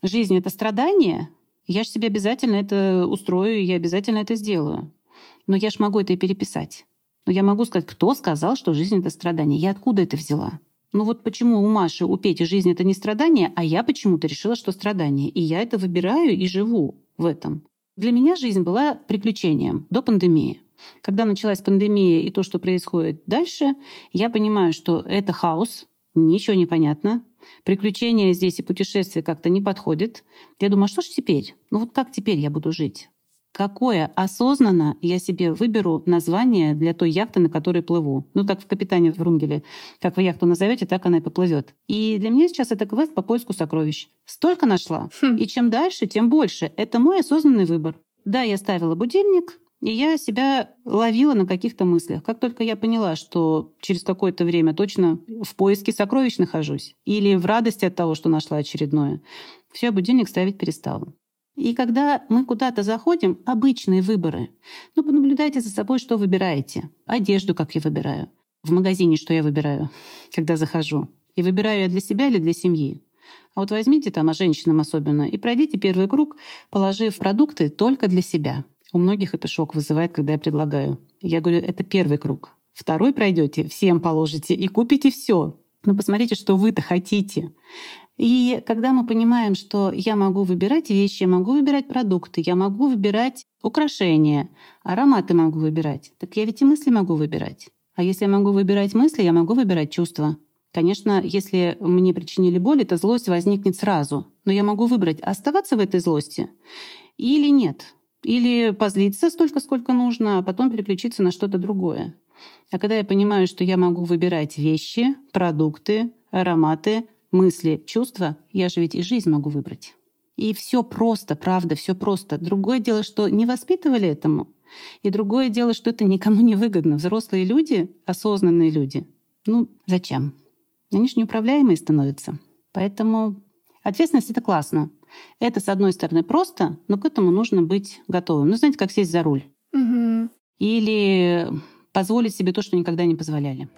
Speaker 1: «Жизнь — это страдание», Я же себе обязательно это устрою, я обязательно это сделаю. Но я же могу это и переписать. Но я могу сказать, кто сказал, что жизнь — это страдание? Я откуда это взяла? Ну вот почему у Маши, у Пети жизнь — это не страдание, а я почему-то решила, что страдание. И я это выбираю и живу в этом. Для меня жизнь была приключением до пандемии. Когда началась пандемия и то, что происходит дальше, я понимаю, что это хаос, ничего не понятно, приключения здесь и путешествия как-то не подходят. Я думаю, а что ж теперь? Ну вот как теперь я буду жить? Какое осознанно я себе выберу название для той яхты, на которой плыву? Ну, так в «Капитане Врунгеле». Как вы яхту назовете, так она и поплывет. И для меня сейчас это квест по поиску сокровищ. Столько нашла. Хм. И чем дальше, тем больше. Это мой осознанный выбор. Да, я ставила будильник, и я себя ловила на каких-то мыслях. Как только я поняла, что через какое-то время точно в поиске сокровищ нахожусь или в радости от того, что нашла очередное, все, будильник ставить перестала. И когда мы куда-то заходим, обычные выборы. Ну, понаблюдайте за собой, что выбираете. Одежду, как я выбираю. В магазине, что я выбираю, когда захожу. И выбираю я для себя или для семьи. А вот возьмите там, а женщинам особенно, и пройдите первый круг, положив продукты только для себя. У многих это шок вызывает, когда я предлагаю. Я говорю, это первый круг. Второй пройдете, всем положите и купите все. Но посмотрите, что вы-то хотите. И когда мы понимаем, что я могу выбирать вещи, я могу выбирать продукты, я могу выбирать украшения, ароматы могу выбирать, так я ведь и мысли могу выбирать. А если я могу выбирать мысли, я могу выбирать чувства. Конечно, если мне причинили боль, эта злость возникнет сразу. Но я могу выбрать, оставаться в этой злости или нет. Или позлиться столько, сколько нужно, а потом переключиться на что-то другое. А когда я понимаю, что я могу выбирать вещи, продукты, ароматы, мысли, чувства, я же ведь и жизнь могу выбрать. И все просто, правда, все просто. Другое дело, что не воспитывали этому. И другое дело, что это никому не выгодно. Взрослые люди, осознанные люди, ну зачем? Они же неуправляемые становятся. Поэтому ответственность — это классно. Это, с одной стороны, просто, но к этому нужно быть готовым. Ну, знаете, как сесть за руль.
Speaker 2: Угу.
Speaker 1: Или позволить себе то, что никогда не позволяли.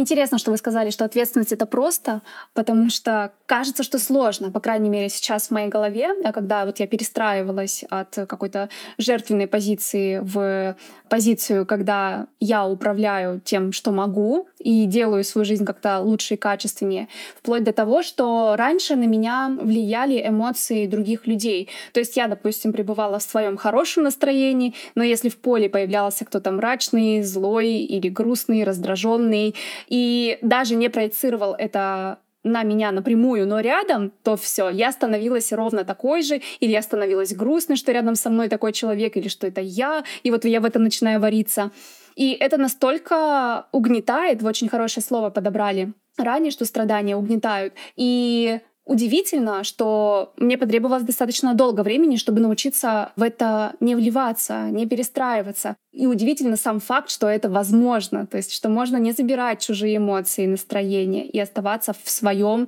Speaker 2: Интересно, что вы сказали, что ответственность это просто, потому что кажется, что сложно, по крайней мере, сейчас в моей голове, а когда вот я перестраивалась от какой-то жертвенной позиции в позицию, когда я управляю тем, что могу, и делаю свою жизнь как-то лучше и качественнее, вплоть до того, что раньше на меня влияли эмоции других людей. То есть я, допустим, пребывала в своем хорошем настроении, но если в поле появлялся кто-то мрачный, злой или грустный, раздраженный, и даже не проецировал это на меня напрямую, но рядом, то все, я становилась ровно такой же, или я становилась грустной, что рядом со мной такой человек, или что это я, и вот я в этом начинаю вариться. И это настолько угнетает, вы очень хорошее слово подобрали ранее, что страдания угнетают. И Удивительно, что мне потребовалось достаточно долго времени, чтобы научиться в это не вливаться, не перестраиваться. И удивительно сам факт, что это возможно, то есть что можно не забирать чужие эмоции и настроения и оставаться в своем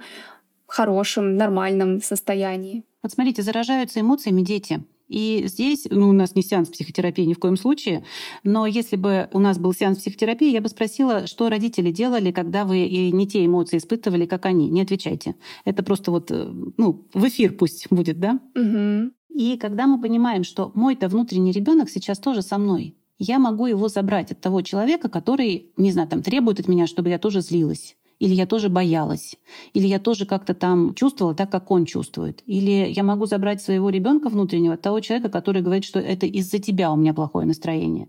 Speaker 2: хорошем, нормальном состоянии.
Speaker 1: Вот смотрите, заражаются эмоциями дети. И здесь, ну, у нас не сеанс психотерапии ни в коем случае, но если бы у нас был сеанс психотерапии, я бы спросила, что родители делали, когда вы и не те эмоции испытывали, как они. Не отвечайте. Это просто вот, э, ну, в эфир пусть будет, да?
Speaker 2: Угу.
Speaker 1: И когда мы понимаем, что мой-то внутренний ребенок сейчас тоже со мной, я могу его забрать от того человека, который, не знаю, там требует от меня, чтобы я тоже злилась или я тоже боялась, или я тоже как-то там чувствовала так, как он чувствует, или я могу забрать своего ребенка внутреннего того человека, который говорит, что это из-за тебя у меня плохое настроение.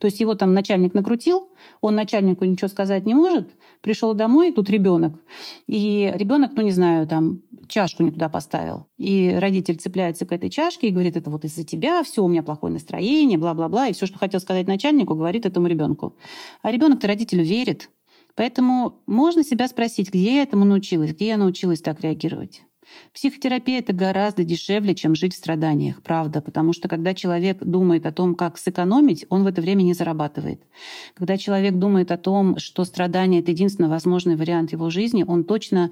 Speaker 1: То есть его там начальник накрутил, он начальнику ничего сказать не может, пришел домой, тут ребенок, и ребенок, ну не знаю, там чашку не туда поставил, и родитель цепляется к этой чашке и говорит, это вот из-за тебя, все у меня плохое настроение, бла-бла-бла, и все, что хотел сказать начальнику, говорит этому ребенку. А ребенок-то родителю верит, Поэтому можно себя спросить, где я этому научилась, где я научилась так реагировать. Психотерапия — это гораздо дешевле, чем жить в страданиях, правда, потому что когда человек думает о том, как сэкономить, он в это время не зарабатывает. Когда человек думает о том, что страдание — это единственный возможный вариант его жизни, он точно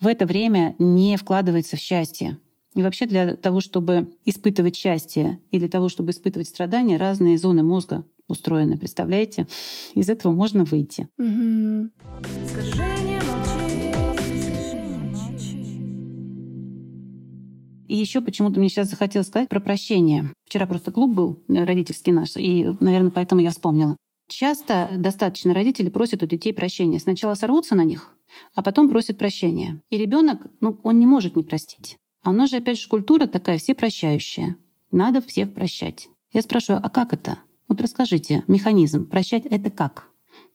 Speaker 1: в это время не вкладывается в счастье. И вообще для того, чтобы испытывать счастье и для того, чтобы испытывать страдания, разные зоны мозга устроены, представляете? Из этого можно выйти.
Speaker 2: Угу.
Speaker 1: И еще почему-то мне сейчас захотелось сказать про прощение. Вчера просто клуб был э, родительский наш, и, наверное, поэтому я вспомнила. Часто достаточно родители просят у детей прощения. Сначала сорвутся на них, а потом просят прощения. И ребенок, ну, он не может не простить. А у нас же, опять же, культура такая, все прощающая. Надо всех прощать. Я спрашиваю, а как это? Вот расскажите, механизм. Прощать — это как?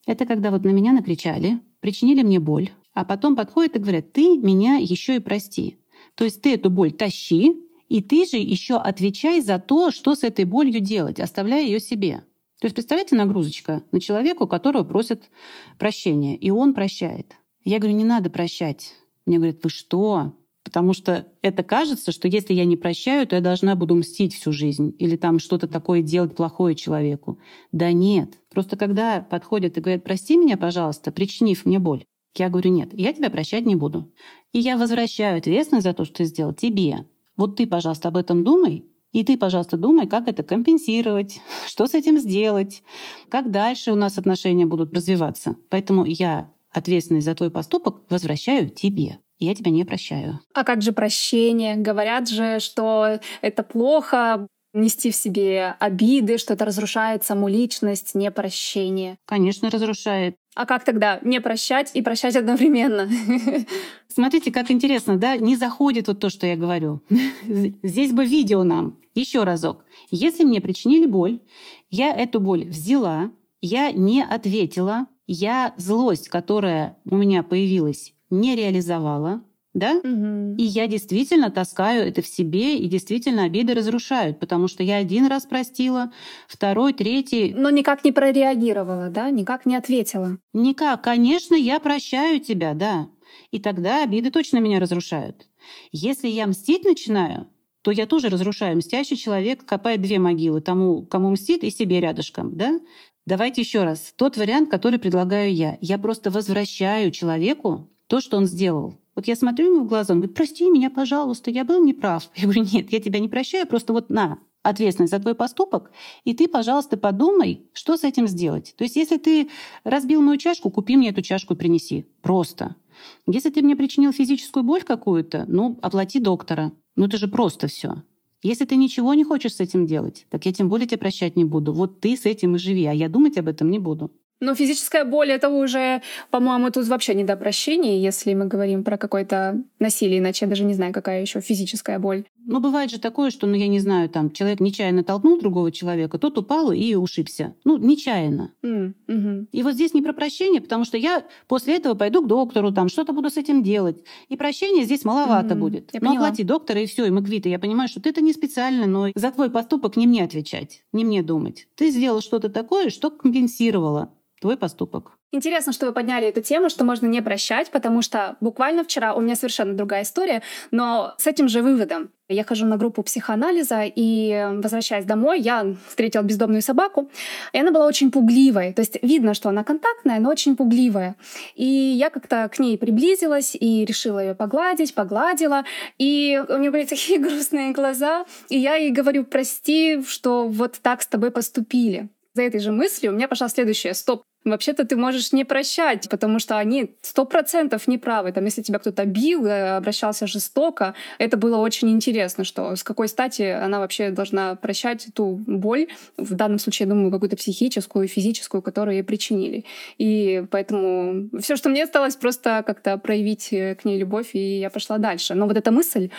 Speaker 1: Это когда вот на меня накричали, причинили мне боль, а потом подходят и говорят, ты меня еще и прости. То есть ты эту боль тащи, и ты же еще отвечай за то, что с этой болью делать, оставляя ее себе. То есть представляете нагрузочка на человека, которого просят прощения, и он прощает. Я говорю, не надо прощать. Мне говорят, вы что? Потому что это кажется, что если я не прощаю, то я должна буду мстить всю жизнь или там что-то такое делать плохое человеку. Да нет. Просто когда подходят и говорят, прости меня, пожалуйста, причинив мне боль, я говорю, нет, я тебя прощать не буду. И я возвращаю ответственность за то, что ты сделал тебе. Вот ты, пожалуйста, об этом думай, и ты, пожалуйста, думай, как это компенсировать, что с этим сделать, как дальше у нас отношения будут развиваться. Поэтому я ответственность за твой поступок возвращаю тебе. Я тебя не прощаю.
Speaker 2: А как же прощение? Говорят же, что это плохо, нести в себе обиды, что это разрушает саму личность, непрощение.
Speaker 1: Конечно, разрушает.
Speaker 2: А как тогда не прощать и прощать одновременно?
Speaker 1: Смотрите, как интересно, да? Не заходит вот то, что я говорю. Здесь бы видео нам. Еще разок. Если мне причинили боль, я эту боль взяла, я не ответила, я злость, которая у меня появилась, не реализовала, да?
Speaker 2: Угу.
Speaker 1: И я действительно таскаю это в себе, и действительно обиды разрушают, потому что я один раз простила, второй, третий.
Speaker 2: Но никак не прореагировала, да? Никак не ответила.
Speaker 1: Никак. Конечно, я прощаю тебя, да. И тогда обиды точно меня разрушают. Если я мстить начинаю, то я тоже разрушаю. Мстящий человек копает две могилы тому, кому мстит, и себе рядышком, да? Давайте еще раз. Тот вариант, который предлагаю я. Я просто возвращаю человеку то, что он сделал. Вот я смотрю ему в глаза, он говорит, прости меня, пожалуйста, я был неправ. Я говорю, нет, я тебя не прощаю, просто вот на, ответственность за твой поступок, и ты, пожалуйста, подумай, что с этим сделать. То есть если ты разбил мою чашку, купи мне эту чашку и принеси. Просто. Если ты мне причинил физическую боль какую-то, ну, оплати доктора. Ну, это же просто все. Если ты ничего не хочешь с этим делать, так я тем более тебя прощать не буду. Вот ты с этим и живи, а я думать об этом не буду.
Speaker 2: Но физическая боль — это уже, по-моему, тут вообще не до прощения, если мы говорим про какое-то насилие, иначе я даже не знаю, какая еще физическая боль.
Speaker 1: Ну, бывает же такое, что, ну, я не знаю, там, человек нечаянно толкнул другого человека, тот упал и ушибся. Ну, нечаянно.
Speaker 2: Mm, угу.
Speaker 1: И вот здесь не про прощение, потому что я после этого пойду к доктору, там, что-то буду с этим делать. И прощения здесь маловато mm, будет.
Speaker 2: Я
Speaker 1: ну,
Speaker 2: поняла.
Speaker 1: оплати доктора, и все, и мы квиты. Я понимаю, что ты это не специально, но за твой поступок не мне отвечать, не мне думать. Ты сделал что-то такое, что компенсировало твой поступок.
Speaker 2: Интересно, что вы подняли эту тему, что можно не прощать, потому что буквально вчера у меня совершенно другая история, но с этим же выводом. Я хожу на группу психоанализа, и, возвращаясь домой, я встретила бездомную собаку, и она была очень пугливой. То есть видно, что она контактная, но очень пугливая. И я как-то к ней приблизилась и решила ее погладить, погладила, и у нее были такие грустные глаза, и я ей говорю, прости, что вот так с тобой поступили за этой же мыслью у меня пошла следующая. Стоп, Вообще-то ты можешь не прощать, потому что они сто процентов неправы. Там, если тебя кто-то бил, э, обращался жестоко, это было очень интересно, что с какой стати она вообще должна прощать ту боль, в данном случае, я думаю, какую-то психическую, физическую, которую ей причинили. И поэтому все, что мне осталось, просто как-то проявить э, к ней любовь, и я пошла дальше. Но вот эта мысль,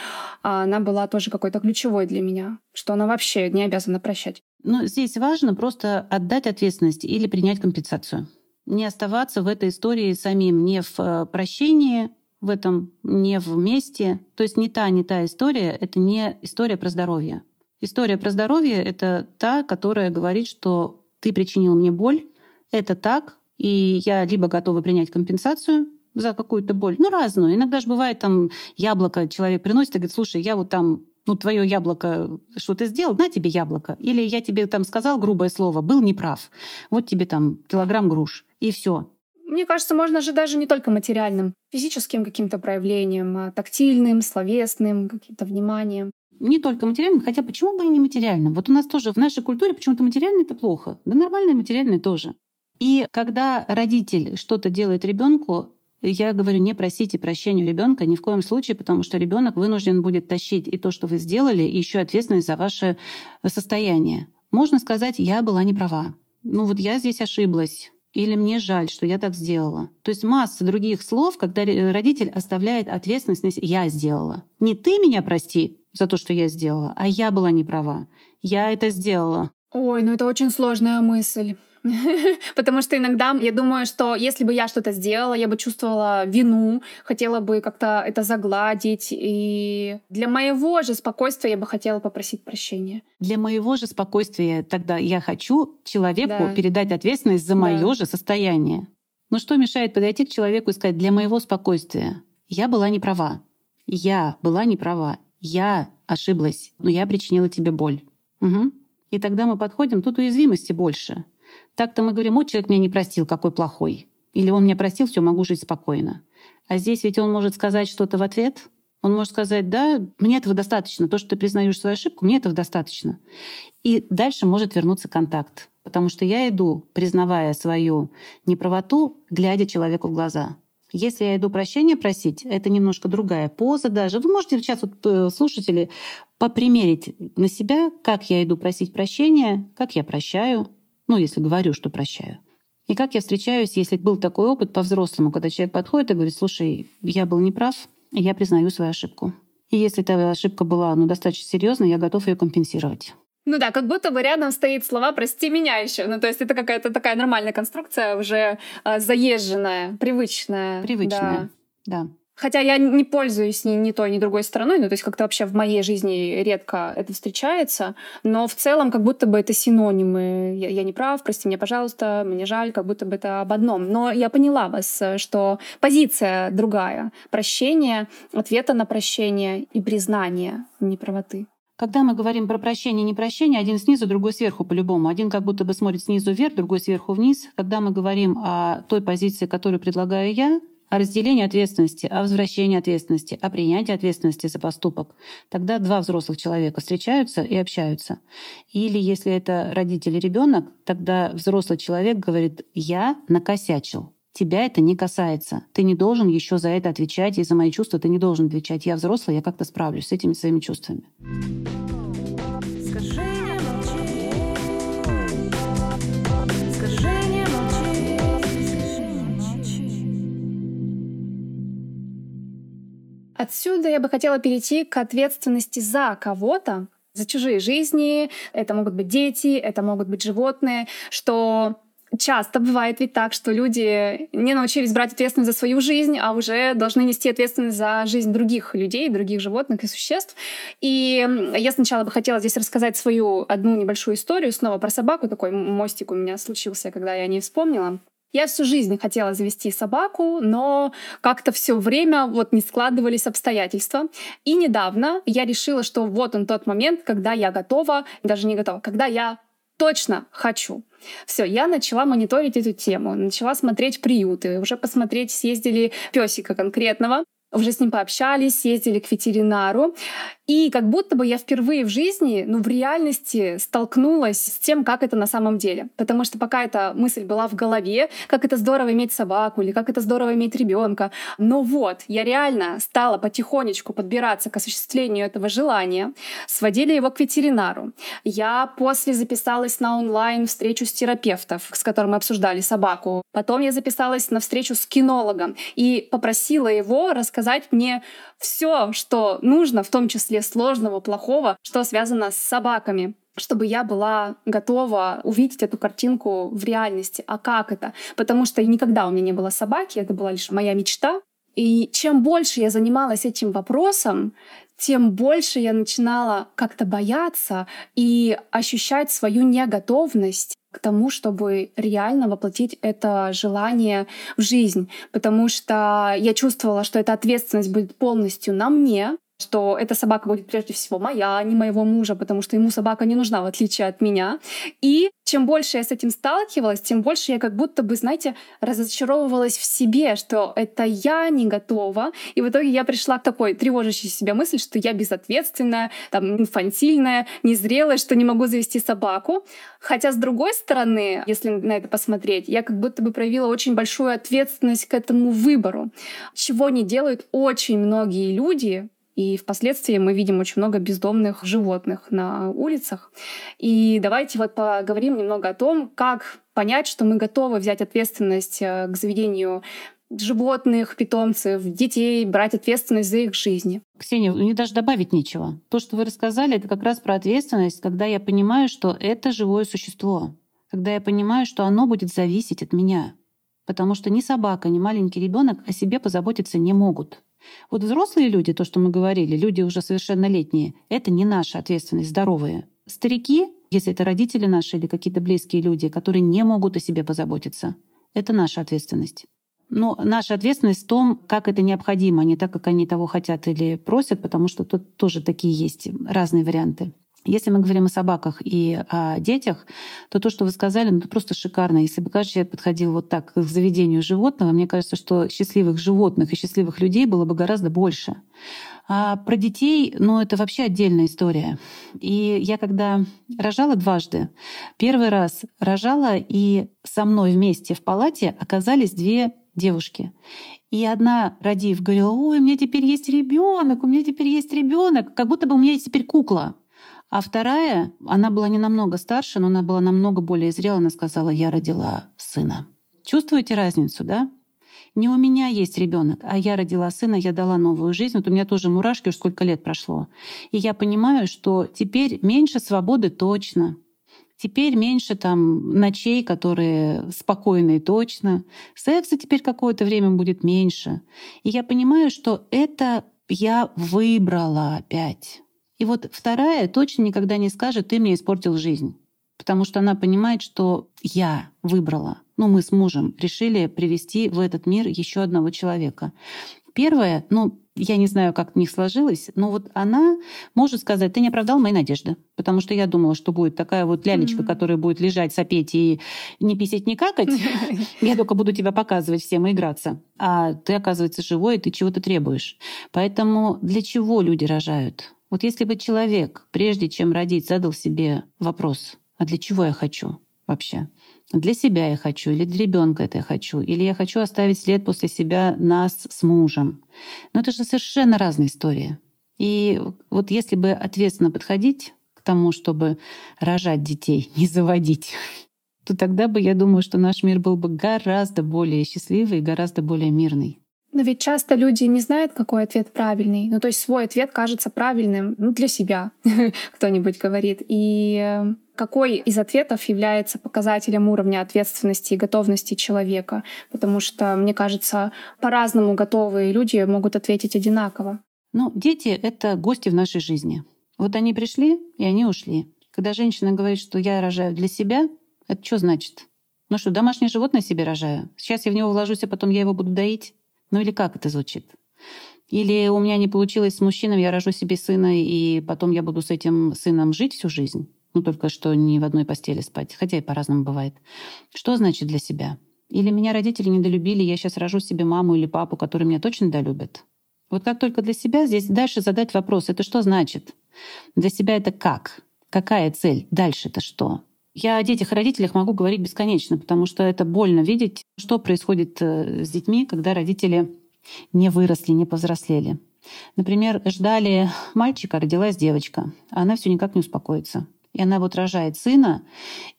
Speaker 2: она была тоже какой-то ключевой для меня, что она вообще не обязана прощать.
Speaker 1: Но здесь важно просто отдать ответственность или принять компенсацию. Не оставаться в этой истории самим, не в э, прощении в этом, не вместе. То есть не та, не та история, это не история про здоровье. История про здоровье — это та, которая говорит, что ты причинил мне боль, это так, и я либо готова принять компенсацию за какую-то боль, ну, разную. Иногда же бывает там яблоко человек приносит и говорит, слушай, я вот там ну, твое яблоко, что ты сделал, на тебе яблоко. Или я тебе там сказал грубое слово, был неправ. Вот тебе там килограмм груш. И все.
Speaker 2: Мне кажется, можно же даже не только материальным, физическим каким-то проявлением, а тактильным, словесным, каким-то вниманием.
Speaker 1: Не только материальным, хотя почему бы и не материальным? Вот у нас тоже в нашей культуре почему-то материальное это плохо. Да нормальное материальное тоже. И когда родитель что-то делает ребенку, Я говорю, не просите прощения у ребенка ни в коем случае, потому что ребенок вынужден будет тащить и то, что вы сделали, и еще ответственность за ваше состояние. Можно сказать, я была не права. Ну вот я здесь ошиблась. Или мне жаль, что я так сделала. То есть масса других слов, когда родитель оставляет ответственность. Я сделала. Не ты меня прости за то, что я сделала, а я была не права. Я это сделала.
Speaker 2: Ой, ну это очень сложная мысль. Потому что иногда я думаю, что если бы я что-то сделала, я бы чувствовала вину, хотела бы как-то это загладить. И для моего же спокойствия я бы хотела попросить прощения.
Speaker 1: Для моего же спокойствия тогда я хочу человеку да. передать ответственность за мое да. же состояние. Но что мешает подойти к человеку и сказать, для моего спокойствия я была не права. Я была не права. Я ошиблась, но я причинила тебе боль. Угу. И тогда мы подходим, тут уязвимости больше. Так-то мы говорим, вот человек меня не простил, какой плохой. Или он меня простил, все, могу жить спокойно. А здесь ведь он может сказать что-то в ответ. Он может сказать, да, мне этого достаточно. То, что ты признаешь свою ошибку, мне этого достаточно. И дальше может вернуться контакт. Потому что я иду, признавая свою неправоту, глядя человеку в глаза. Если я иду прощения просить, это немножко другая поза даже. Вы можете сейчас, вот, э, слушатели, попримерить на себя, как я иду просить прощения, как я прощаю, ну, если говорю, что прощаю. И как я встречаюсь, если был такой опыт по-взрослому, когда человек подходит и говорит, слушай, я был неправ, я признаю свою ошибку. И если эта ошибка была ну, достаточно серьезной, я готов ее компенсировать.
Speaker 2: Ну да, как будто бы рядом стоит слова «прости меня» еще. Ну то есть это какая-то такая нормальная конструкция, уже э, заезженная, привычная.
Speaker 1: Привычная, да. да.
Speaker 2: Хотя я не пользуюсь ни, ни той, ни другой стороной, ну, то есть как-то вообще в моей жизни редко это встречается, но в целом как будто бы это синонимы. Я, я не прав, прости меня, пожалуйста, мне жаль, как будто бы это об одном. Но я поняла вас, что позиция другая. Прощение, ответа на прощение и признание неправоты.
Speaker 1: Когда мы говорим про прощение и непрощение, один снизу, другой сверху по-любому. Один как будто бы смотрит снизу вверх, другой сверху вниз. Когда мы говорим о той позиции, которую предлагаю я, о разделении ответственности, о возвращении ответственности, о принятии ответственности за поступок. Тогда два взрослых человека встречаются и общаются. Или если это родитель и ребенок, тогда взрослый человек говорит, я накосячил. Тебя это не касается. Ты не должен еще за это отвечать, и за мои чувства ты не должен отвечать. Я взрослый, я как-то справлюсь с этими своими чувствами.
Speaker 2: Отсюда я бы хотела перейти к ответственности за кого-то, за чужие жизни. Это могут быть дети, это могут быть животные, что часто бывает ведь так, что люди не научились брать ответственность за свою жизнь, а уже должны нести ответственность за жизнь других людей, других животных и существ. И я сначала бы хотела здесь рассказать свою одну небольшую историю снова про собаку. Такой мостик у меня случился, когда я не вспомнила. Я всю жизнь хотела завести собаку, но как-то все время вот не складывались обстоятельства. И недавно я решила, что вот он тот момент, когда я готова, даже не готова, когда я точно хочу. Все, я начала мониторить эту тему, начала смотреть приюты, уже посмотреть, съездили песика конкретного, уже с ним пообщались, съездили к ветеринару. И как будто бы я впервые в жизни, ну, в реальности столкнулась с тем, как это на самом деле. Потому что пока эта мысль была в голове, как это здорово иметь собаку или как это здорово иметь ребенка. Но вот, я реально стала потихонечку подбираться к осуществлению этого желания. Сводили его к ветеринару. Я после записалась на онлайн встречу с терапевтом, с которым мы обсуждали собаку. Потом я записалась на встречу с кинологом и попросила его рассказать мне все, что нужно, в том числе сложного, плохого, что связано с собаками чтобы я была готова увидеть эту картинку в реальности. А как это? Потому что никогда у меня не было собаки, это была лишь моя мечта. И чем больше я занималась этим вопросом, тем больше я начинала как-то бояться и ощущать свою неготовность к тому, чтобы реально воплотить это желание в жизнь. Потому что я чувствовала, что эта ответственность будет полностью на мне, что эта собака будет прежде всего моя, а не моего мужа, потому что ему собака не нужна, в отличие от меня. И чем больше я с этим сталкивалась, тем больше я как будто бы, знаете, разочаровывалась в себе, что это я не готова. И в итоге я пришла к такой тревожащей себя мысли, что я безответственная, там, инфантильная, незрелая, что не могу завести собаку. Хотя, с другой стороны, если на это посмотреть, я как будто бы проявила очень большую ответственность к этому выбору, чего не делают очень многие люди, и впоследствии мы видим очень много бездомных животных на улицах. И давайте вот поговорим немного о том, как понять, что мы готовы взять ответственность э, к заведению животных, питомцев, детей, брать ответственность за их жизни.
Speaker 1: Ксения, мне даже добавить нечего. То, что вы рассказали, это как раз про ответственность, когда я понимаю, что это живое существо, когда я понимаю, что оно будет зависеть от меня. Потому что ни собака, ни маленький ребенок о себе позаботиться не могут. Вот взрослые люди, то, что мы говорили, люди уже совершеннолетние, это не наша ответственность, здоровые. Старики, если это родители наши или какие-то близкие люди, которые не могут о себе позаботиться, это наша ответственность. Но наша ответственность в том, как это необходимо, а не так, как они того хотят или просят, потому что тут тоже такие есть разные варианты. Если мы говорим о собаках и о детях, то то, что вы сказали, ну, это просто шикарно. Если бы каждый человек подходил вот так к заведению животного, мне кажется, что счастливых животных и счастливых людей было бы гораздо больше. А про детей, ну, это вообще отдельная история. И я когда рожала дважды, первый раз рожала, и со мной вместе в палате оказались две девушки. И одна, родив, говорила, ой, у меня теперь есть ребенок, у меня теперь есть ребенок, как будто бы у меня есть теперь кукла. А вторая, она была не намного старше, но она была намного более зрелая. Она сказала, я родила сына. Чувствуете разницу, да? Не у меня есть ребенок, а я родила сына, я дала новую жизнь. Вот у меня тоже мурашки, уж сколько лет прошло. И я понимаю, что теперь меньше свободы точно. Теперь меньше там ночей, которые спокойные точно. Секса теперь какое-то время будет меньше. И я понимаю, что это я выбрала опять. И вот вторая точно никогда не скажет, ты мне испортил жизнь. Потому что она понимает, что я выбрала. Ну, мы с мужем решили привести в этот мир еще одного человека. Первое, ну, я не знаю, как у них сложилось, но вот она может сказать, ты не оправдал мои надежды, потому что я думала, что будет такая вот лялечка, mm-hmm. которая будет лежать, сопеть и не писать, не какать. Я только буду тебя показывать всем и играться. А ты, оказывается, живой, и ты чего-то требуешь. Поэтому для чего люди рожают? Вот если бы человек, прежде чем родить, задал себе вопрос, а для чего я хочу вообще? Для себя я хочу, или для ребенка это я хочу, или я хочу оставить след после себя нас с мужем. Но это же совершенно разные истории. И вот если бы ответственно подходить к тому, чтобы рожать детей, не заводить, то тогда бы, я думаю, что наш мир был бы гораздо более счастливый и гораздо более мирный.
Speaker 2: Но ведь часто люди не знают, какой ответ правильный. Ну, то есть свой ответ кажется правильным ну, для себя, кто-нибудь говорит. И э, какой из ответов является показателем уровня ответственности и готовности человека? Потому что, мне кажется, по-разному готовые люди могут ответить одинаково.
Speaker 1: Ну, дети — это гости в нашей жизни. Вот они пришли, и они ушли. Когда женщина говорит, что я рожаю для себя, это что значит? Ну что, домашнее животное себе рожаю? Сейчас я в него вложусь, а потом я его буду доить? Ну или как это звучит? Или у меня не получилось с мужчиной, я рожу себе сына, и потом я буду с этим сыном жить всю жизнь? Ну, только что не в одной постели спать, хотя и по-разному бывает. Что значит для себя? Или меня родители недолюбили, я сейчас рожу себе маму или папу, которые меня точно долюбят? Вот как только для себя, здесь дальше задать вопрос, это что значит? Для себя это как? Какая цель? Дальше это что? Я о детях и родителях могу говорить бесконечно, потому что это больно видеть, что происходит э, с детьми, когда родители не выросли, не повзрослели. Например, ждали мальчика, родилась девочка, а она все никак не успокоится. И она вот рожает сына,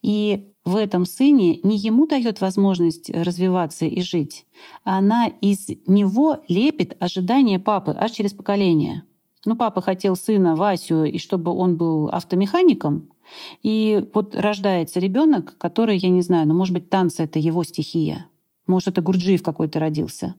Speaker 1: и в этом сыне не ему дает возможность развиваться и жить, а она из него лепит ожидания папы аж через поколение. Ну, папа хотел сына Васю, и чтобы он был автомехаником, и вот рождается ребенок, который, я не знаю, ну, может быть, танцы — это его стихия. Может, это Гурджиев какой-то родился.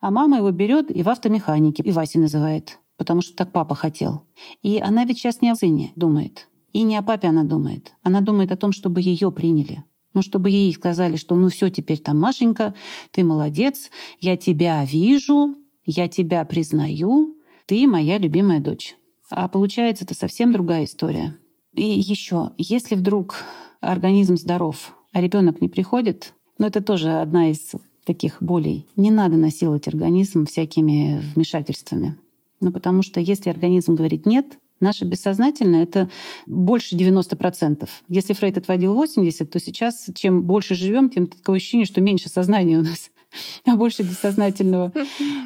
Speaker 1: А мама его берет и в автомеханике, и Вася называет, потому что так папа хотел. И она ведь сейчас не о сыне думает. И не о папе она думает. Она думает о том, чтобы ее приняли. Ну, чтобы ей сказали, что ну все, теперь там, Машенька, ты молодец, я тебя вижу, я тебя признаю, ты моя любимая дочь. А получается, это совсем другая история. И еще, если вдруг организм здоров, а ребенок не приходит, ну это тоже одна из таких болей. Не надо насиловать организм всякими вмешательствами. Ну, потому что если организм говорит «нет», Наше бессознательное — это больше 90%. Если Фрейд отводил 80%, то сейчас чем больше живем, тем такое ощущение, что меньше сознания у нас, а больше бессознательного.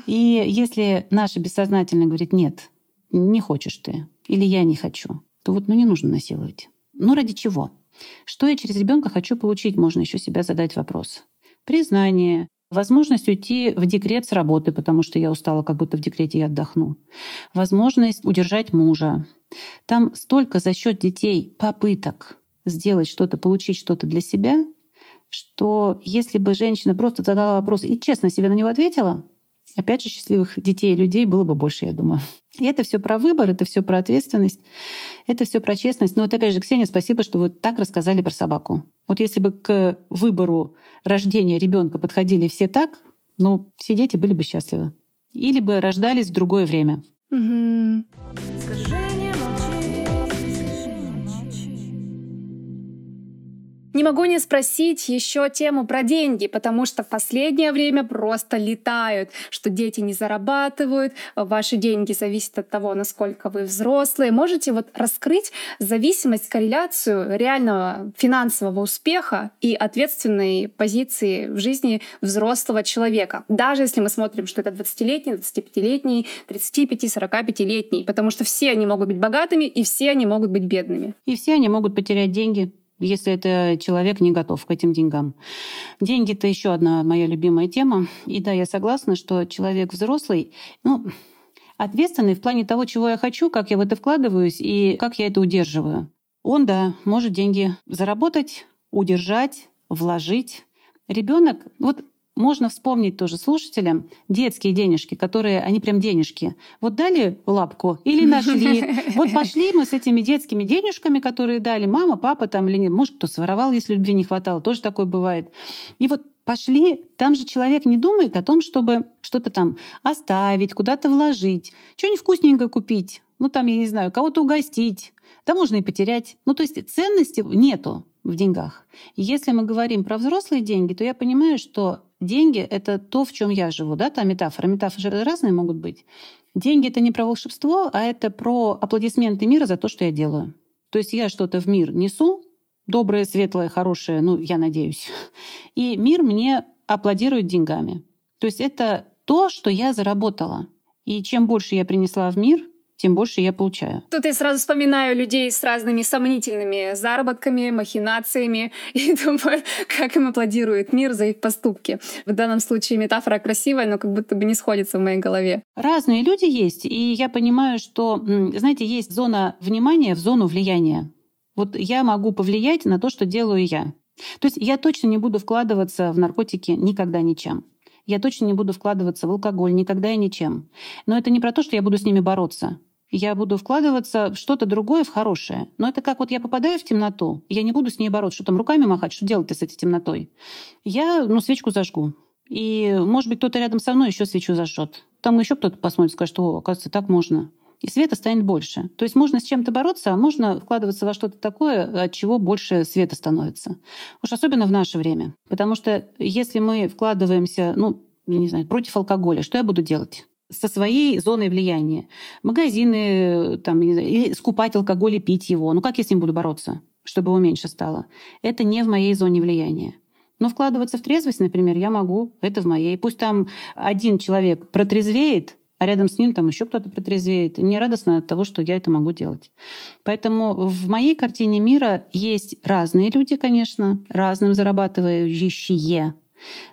Speaker 1: И если наше бессознательное говорит «нет», не хочешь ты, или я не хочу, то вот ну, не нужно насиловать. Ну ради чего? Что я через ребенка хочу получить, можно еще себя задать вопрос. Признание, Возможность уйти в декрет с работы, потому что я устала, как будто в декрете я отдохну. Возможность удержать мужа. Там столько за счет детей попыток сделать что-то, получить что-то для себя, что если бы женщина просто задала вопрос и честно себе на него ответила, опять же, счастливых детей и людей было бы больше, я думаю. Это все про выбор, это все про ответственность, это все про честность. Но вот опять же, Ксения, спасибо, что вы так рассказали про собаку. Вот если бы к выбору рождения ребенка подходили все так, ну, все дети были бы счастливы. Или бы рождались в другое время. Угу.
Speaker 2: Не могу не спросить еще тему про деньги, потому что в последнее время просто летают, что дети не зарабатывают, ваши деньги зависят от того, насколько вы взрослые. Можете вот раскрыть зависимость, корреляцию реального финансового успеха и ответственной позиции в жизни взрослого человека. Даже если мы смотрим, что это 20-летний, 25-летний, 35-45-летний, потому что все они могут быть богатыми и все они могут быть бедными.
Speaker 1: И все они могут потерять деньги если это человек не готов к этим деньгам. Деньги — это еще одна моя любимая тема. И да, я согласна, что человек взрослый, ну, ответственный в плане того, чего я хочу, как я в это вкладываюсь и как я это удерживаю. Он, да, может деньги заработать, удержать, вложить. Ребенок, вот можно вспомнить тоже слушателям детские денежки, которые, они прям денежки. Вот дали лапку или нашли. Вот пошли мы с этими детскими денежками, которые дали мама, папа там или нет. Может, кто своровал, если любви не хватало. Тоже такое бывает. И вот пошли, там же человек не думает о том, чтобы что-то там оставить, куда-то вложить, что-нибудь вкусненькое купить, ну там, я не знаю, кого-то угостить, да можно и потерять. Ну то есть ценности нету в деньгах. Если мы говорим про взрослые деньги, то я понимаю, что деньги — это то, в чем я живу, да, та метафора. Метафоры разные могут быть. Деньги — это не про волшебство, а это про аплодисменты мира за то, что я делаю. То есть я что-то в мир несу, доброе, светлое, хорошее, ну, я надеюсь, и мир мне аплодирует деньгами. То есть это то, что я заработала. И чем больше я принесла в мир, тем больше я получаю.
Speaker 2: Тут я сразу вспоминаю людей с разными сомнительными заработками, махинациями и думаю, как им аплодирует мир за их поступки. В данном случае метафора красивая, но как будто бы не сходится в моей голове.
Speaker 1: Разные люди есть, и я понимаю, что, знаете, есть зона внимания в зону влияния. Вот я могу повлиять на то, что делаю я. То есть я точно не буду вкладываться в наркотики никогда ничем. Я точно не буду вкладываться в алкоголь никогда и ничем. Но это не про то, что я буду с ними бороться я буду вкладываться в что-то другое, в хорошее. Но это как вот я попадаю в темноту, я не буду с ней бороться, что там руками махать, что делать-то с этой темнотой. Я, ну, свечку зажгу. И, может быть, кто-то рядом со мной еще свечу зажжет. Там еще кто-то посмотрит, скажет, о, оказывается, так можно. И света станет больше. То есть можно с чем-то бороться, а можно вкладываться во что-то такое, от чего больше света становится. Уж особенно в наше время. Потому что если мы вкладываемся, ну, не знаю, против алкоголя, что я буду делать? со своей зоной влияния. Магазины, там, или скупать алкоголь и пить его. Ну как я с ним буду бороться, чтобы его меньше стало? Это не в моей зоне влияния. Но вкладываться в трезвость, например, я могу. Это в моей. Пусть там один человек протрезвеет, а рядом с ним там еще кто-то протрезвеет. Мне радостно от того, что я это могу делать. Поэтому в моей картине мира есть разные люди, конечно, разным зарабатывающие.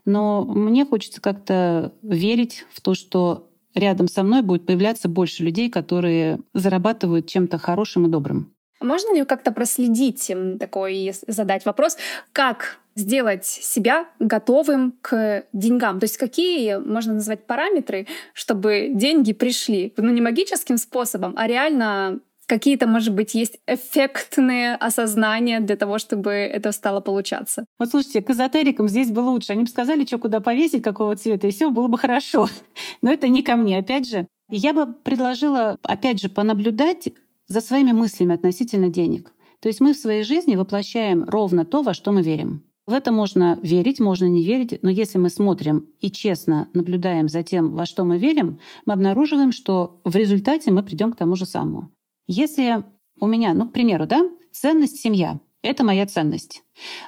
Speaker 1: Но мне хочется как-то верить в то, что рядом со мной будет появляться больше людей, которые зарабатывают чем-то хорошим и добрым.
Speaker 2: Можно ли как-то проследить такой, задать вопрос, как сделать себя готовым к деньгам? То есть какие можно назвать параметры, чтобы деньги пришли? Ну, не магическим способом, а реально какие-то, может быть, есть эффектные осознания для того, чтобы это стало получаться.
Speaker 1: Вот слушайте, к эзотерикам здесь бы лучше. Они бы сказали, что куда повесить, какого цвета, и все было бы хорошо. Но это не ко мне. Опять же, Я бы предложила, опять же, понаблюдать за своими мыслями относительно денег. То есть мы в своей жизни воплощаем ровно то, во что мы верим. В это можно верить, можно не верить, но если мы смотрим и честно наблюдаем за тем, во что мы верим, мы обнаруживаем, что в результате мы придем к тому же самому. Если у меня, ну, к примеру, да, ценность семья — это моя ценность.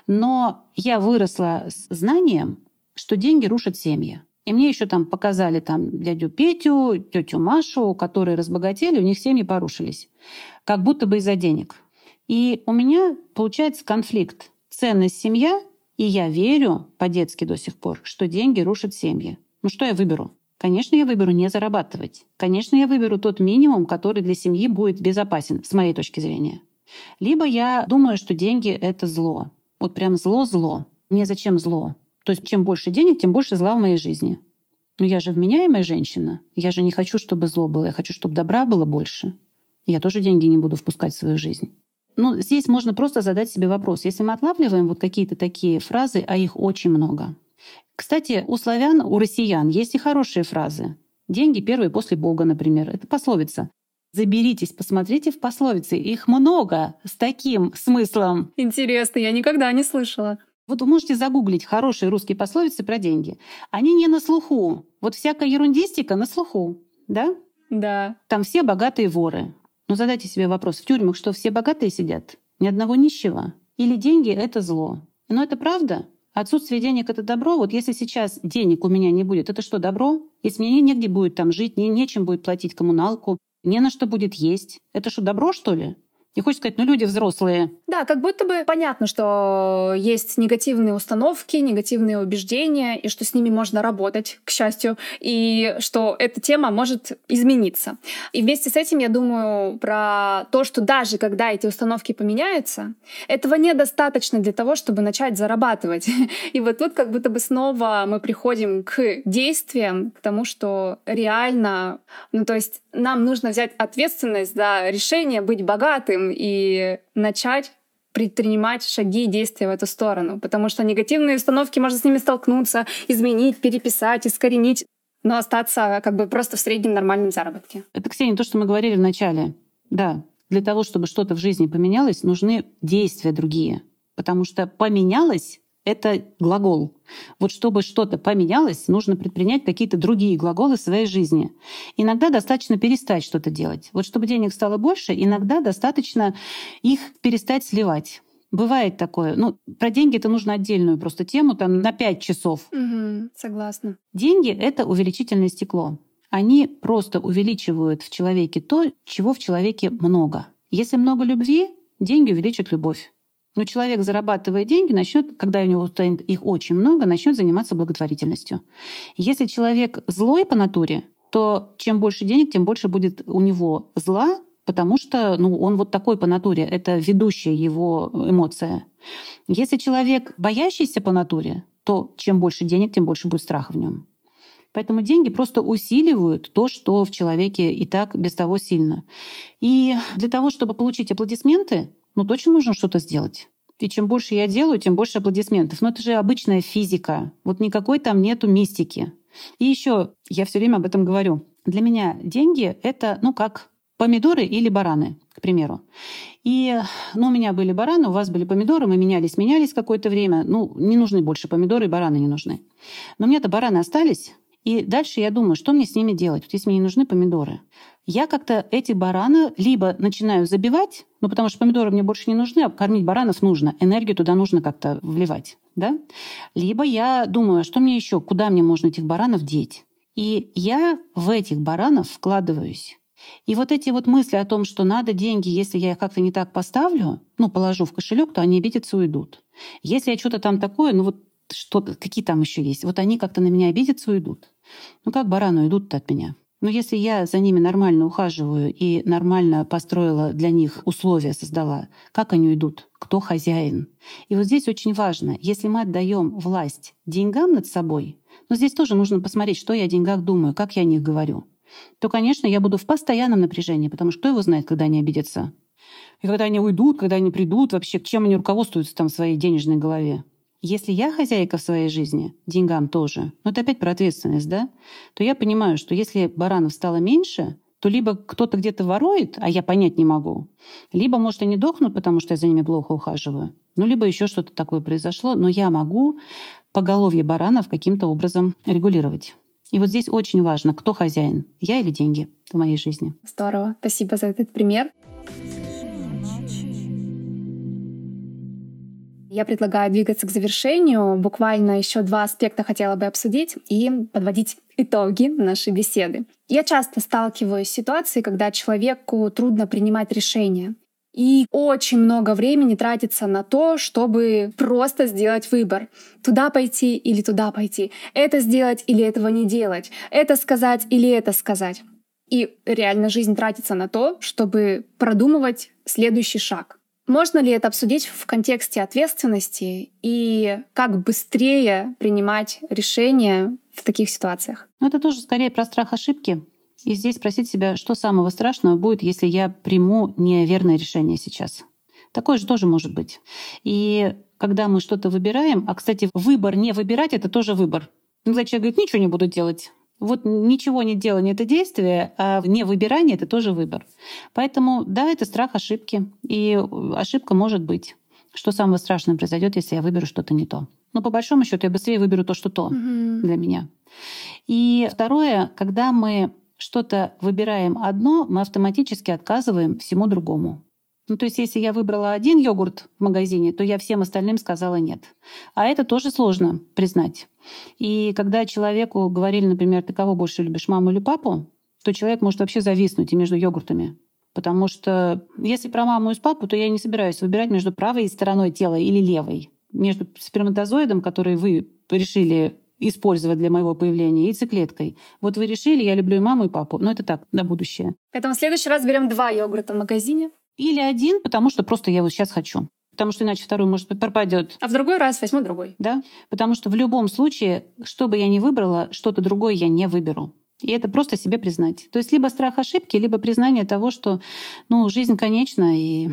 Speaker 1: Но я выросла с знанием, что деньги рушат семьи. И мне еще там показали там дядю Петю, тетю Машу, которые разбогатели, у них семьи порушились. Как будто бы из-за денег. И у меня получается конфликт ценность семья, и я верю по-детски до сих пор, что деньги рушат семьи. Ну что я выберу? Конечно, я выберу не зарабатывать. Конечно, я выберу тот минимум, который для семьи будет безопасен, с моей точки зрения. Либо я думаю, что деньги — это зло. Вот прям зло-зло. Мне зачем зло? То есть чем больше денег, тем больше зла в моей жизни. Но я же вменяемая женщина. Я же не хочу, чтобы зло было. Я хочу, чтобы добра было больше. Я тоже деньги не буду впускать в свою жизнь. Ну, здесь можно просто задать себе вопрос. Если мы отлавливаем вот какие-то такие фразы, а их очень много. Кстати, у славян, у россиян есть и хорошие фразы. Деньги первые после Бога, например. Это пословица. Заберитесь, посмотрите в пословицы. Их много с таким смыслом.
Speaker 2: Интересно, я никогда не слышала.
Speaker 1: Вот вы можете загуглить хорошие русские пословицы про деньги. Они не на слуху. Вот всякая ерундистика на слуху, да?
Speaker 2: Да.
Speaker 1: Там все богатые воры. Но задайте себе вопрос, в тюрьмах что, все богатые сидят? Ни одного нищего? Или деньги — это зло? Но это правда? Отсутствие денег — это добро? Вот если сейчас денег у меня не будет, это что, добро? Если мне негде будет там жить, не, нечем будет платить коммуналку, не на что будет есть, это что, добро, что ли? Не хочешь сказать, ну люди взрослые.
Speaker 2: Да, как будто бы понятно, что есть негативные установки, негативные убеждения, и что с ними можно работать, к счастью, и что эта тема может измениться. И вместе с этим я думаю про то, что даже когда эти установки поменяются, этого недостаточно для того, чтобы начать зарабатывать. И вот тут как будто бы снова мы приходим к действиям, к тому, что реально, ну то есть нам нужно взять ответственность за решение быть богатым, и начать предпринимать шаги и действия в эту сторону. Потому что негативные установки, можно с ними столкнуться, изменить, переписать, искоренить, но остаться как бы просто в среднем нормальном заработке.
Speaker 1: Это, Ксения, то, что мы говорили в начале. Да, для того, чтобы что-то в жизни поменялось, нужны действия другие. Потому что поменялось это глагол. Вот чтобы что-то поменялось, нужно предпринять какие-то другие глаголы в своей жизни. Иногда достаточно перестать что-то делать. Вот чтобы денег стало больше, иногда достаточно их перестать сливать. Бывает такое. Ну, про деньги это нужно отдельную просто тему, там на 5 часов.
Speaker 2: Угу, согласна.
Speaker 1: Деньги — это увеличительное стекло. Они просто увеличивают в человеке то, чего в человеке много. Если много любви, деньги увеличат любовь. Но человек, зарабатывая деньги, начнет, когда у него станет их очень много, начнет заниматься благотворительностью. Если человек злой по натуре, то чем больше денег, тем больше будет у него зла, потому что ну, он вот такой по натуре, это ведущая его эмоция. Если человек боящийся по натуре, то чем больше денег, тем больше будет страха в нем. Поэтому деньги просто усиливают то, что в человеке и так без того сильно. И для того, чтобы получить аплодисменты, ну точно нужно что-то сделать. И чем больше я делаю, тем больше аплодисментов. Но это же обычная физика. Вот никакой там нету мистики. И еще я все время об этом говорю. Для меня деньги — это, ну, как помидоры или бараны, к примеру. И, ну, у меня были бараны, у вас были помидоры, мы менялись, менялись какое-то время. Ну, не нужны больше помидоры, бараны не нужны. Но мне-то бараны остались, и дальше я думаю, что мне с ними делать, вот если мне не нужны помидоры. Я как-то эти бараны либо начинаю забивать, ну потому что помидоры мне больше не нужны, а кормить баранов нужно, энергию туда нужно как-то вливать, да? Либо я думаю, а что мне еще, куда мне можно этих баранов деть? И я в этих баранов вкладываюсь. И вот эти вот мысли о том, что надо деньги, если я их как-то не так поставлю, ну, положу в кошелек, то они обидятся, уйдут. Если я что-то там такое, ну вот что какие там еще есть, вот они как-то на меня обидятся, уйдут. Ну как бараны уйдут-то от меня? Но если я за ними нормально ухаживаю и нормально построила для них условия, создала, как они уйдут? Кто хозяин? И вот здесь очень важно, если мы отдаем власть деньгам над собой, но здесь тоже нужно посмотреть, что я о деньгах думаю, как я о них говорю, то, конечно, я буду в постоянном напряжении, потому что кто его знает, когда они обидятся? И когда они уйдут, когда они придут, вообще, чем они руководствуются там в своей денежной голове? Если я хозяйка в своей жизни, деньгам тоже, ну это опять про ответственность, да, то я понимаю, что если баранов стало меньше, то либо кто-то где-то ворует, а я понять не могу, либо, может, они дохнут, потому что я за ними плохо ухаживаю, ну, либо еще что-то такое произошло, но я могу поголовье баранов каким-то образом регулировать. И вот здесь очень важно, кто хозяин, я или деньги в моей жизни.
Speaker 2: Здорово. Спасибо за этот пример. Я предлагаю двигаться к завершению. Буквально еще два аспекта хотела бы обсудить и подводить итоги нашей беседы. Я часто сталкиваюсь с ситуацией, когда человеку трудно принимать решения. И очень много времени тратится на то, чтобы просто сделать выбор. Туда пойти или туда пойти. Это сделать или этого не делать. Это сказать или это сказать. И реально жизнь тратится на то, чтобы продумывать следующий шаг. Можно ли это обсудить в контексте ответственности и как быстрее принимать решения в таких ситуациях?
Speaker 1: Ну, это тоже скорее про страх ошибки. И здесь спросить себя, что самого страшного будет, если я приму неверное решение сейчас. Такое же тоже может быть. И когда мы что-то выбираем, а, кстати, выбор не выбирать — это тоже выбор. Иногда человек говорит, ничего не буду делать. Вот ничего не делание — это действие, а не выбирание — это тоже выбор. Поэтому, да, это страх ошибки. И ошибка может быть. Что самое страшное произойдет, если я выберу что-то не то? Но по большому счету я быстрее выберу то, что то mm-hmm. для меня. И второе, когда мы что-то выбираем одно, мы автоматически отказываем всему другому. Ну, то есть, если я выбрала один йогурт в магазине, то я всем остальным сказала нет. А это тоже сложно признать. И когда человеку говорили, например, ты кого больше любишь, маму или папу, то человек может вообще зависнуть и между йогуртами. Потому что если про маму и папу, то я не собираюсь выбирать между правой стороной тела или левой. Между сперматозоидом, который вы решили использовать для моего появления, яйцеклеткой. Вот вы решили, я люблю и маму, и папу. Но это так, на будущее.
Speaker 2: Поэтому в следующий раз берем два йогурта в магазине.
Speaker 1: Или один, потому что просто я вот сейчас хочу. Потому что иначе второй, может быть, пропадет.
Speaker 2: А в другой раз возьму другой.
Speaker 1: Да. Потому что в любом случае, что бы я ни выбрала, что-то другое я не выберу. И это просто себе признать. То есть либо страх ошибки, либо признание того, что ну, жизнь конечна, и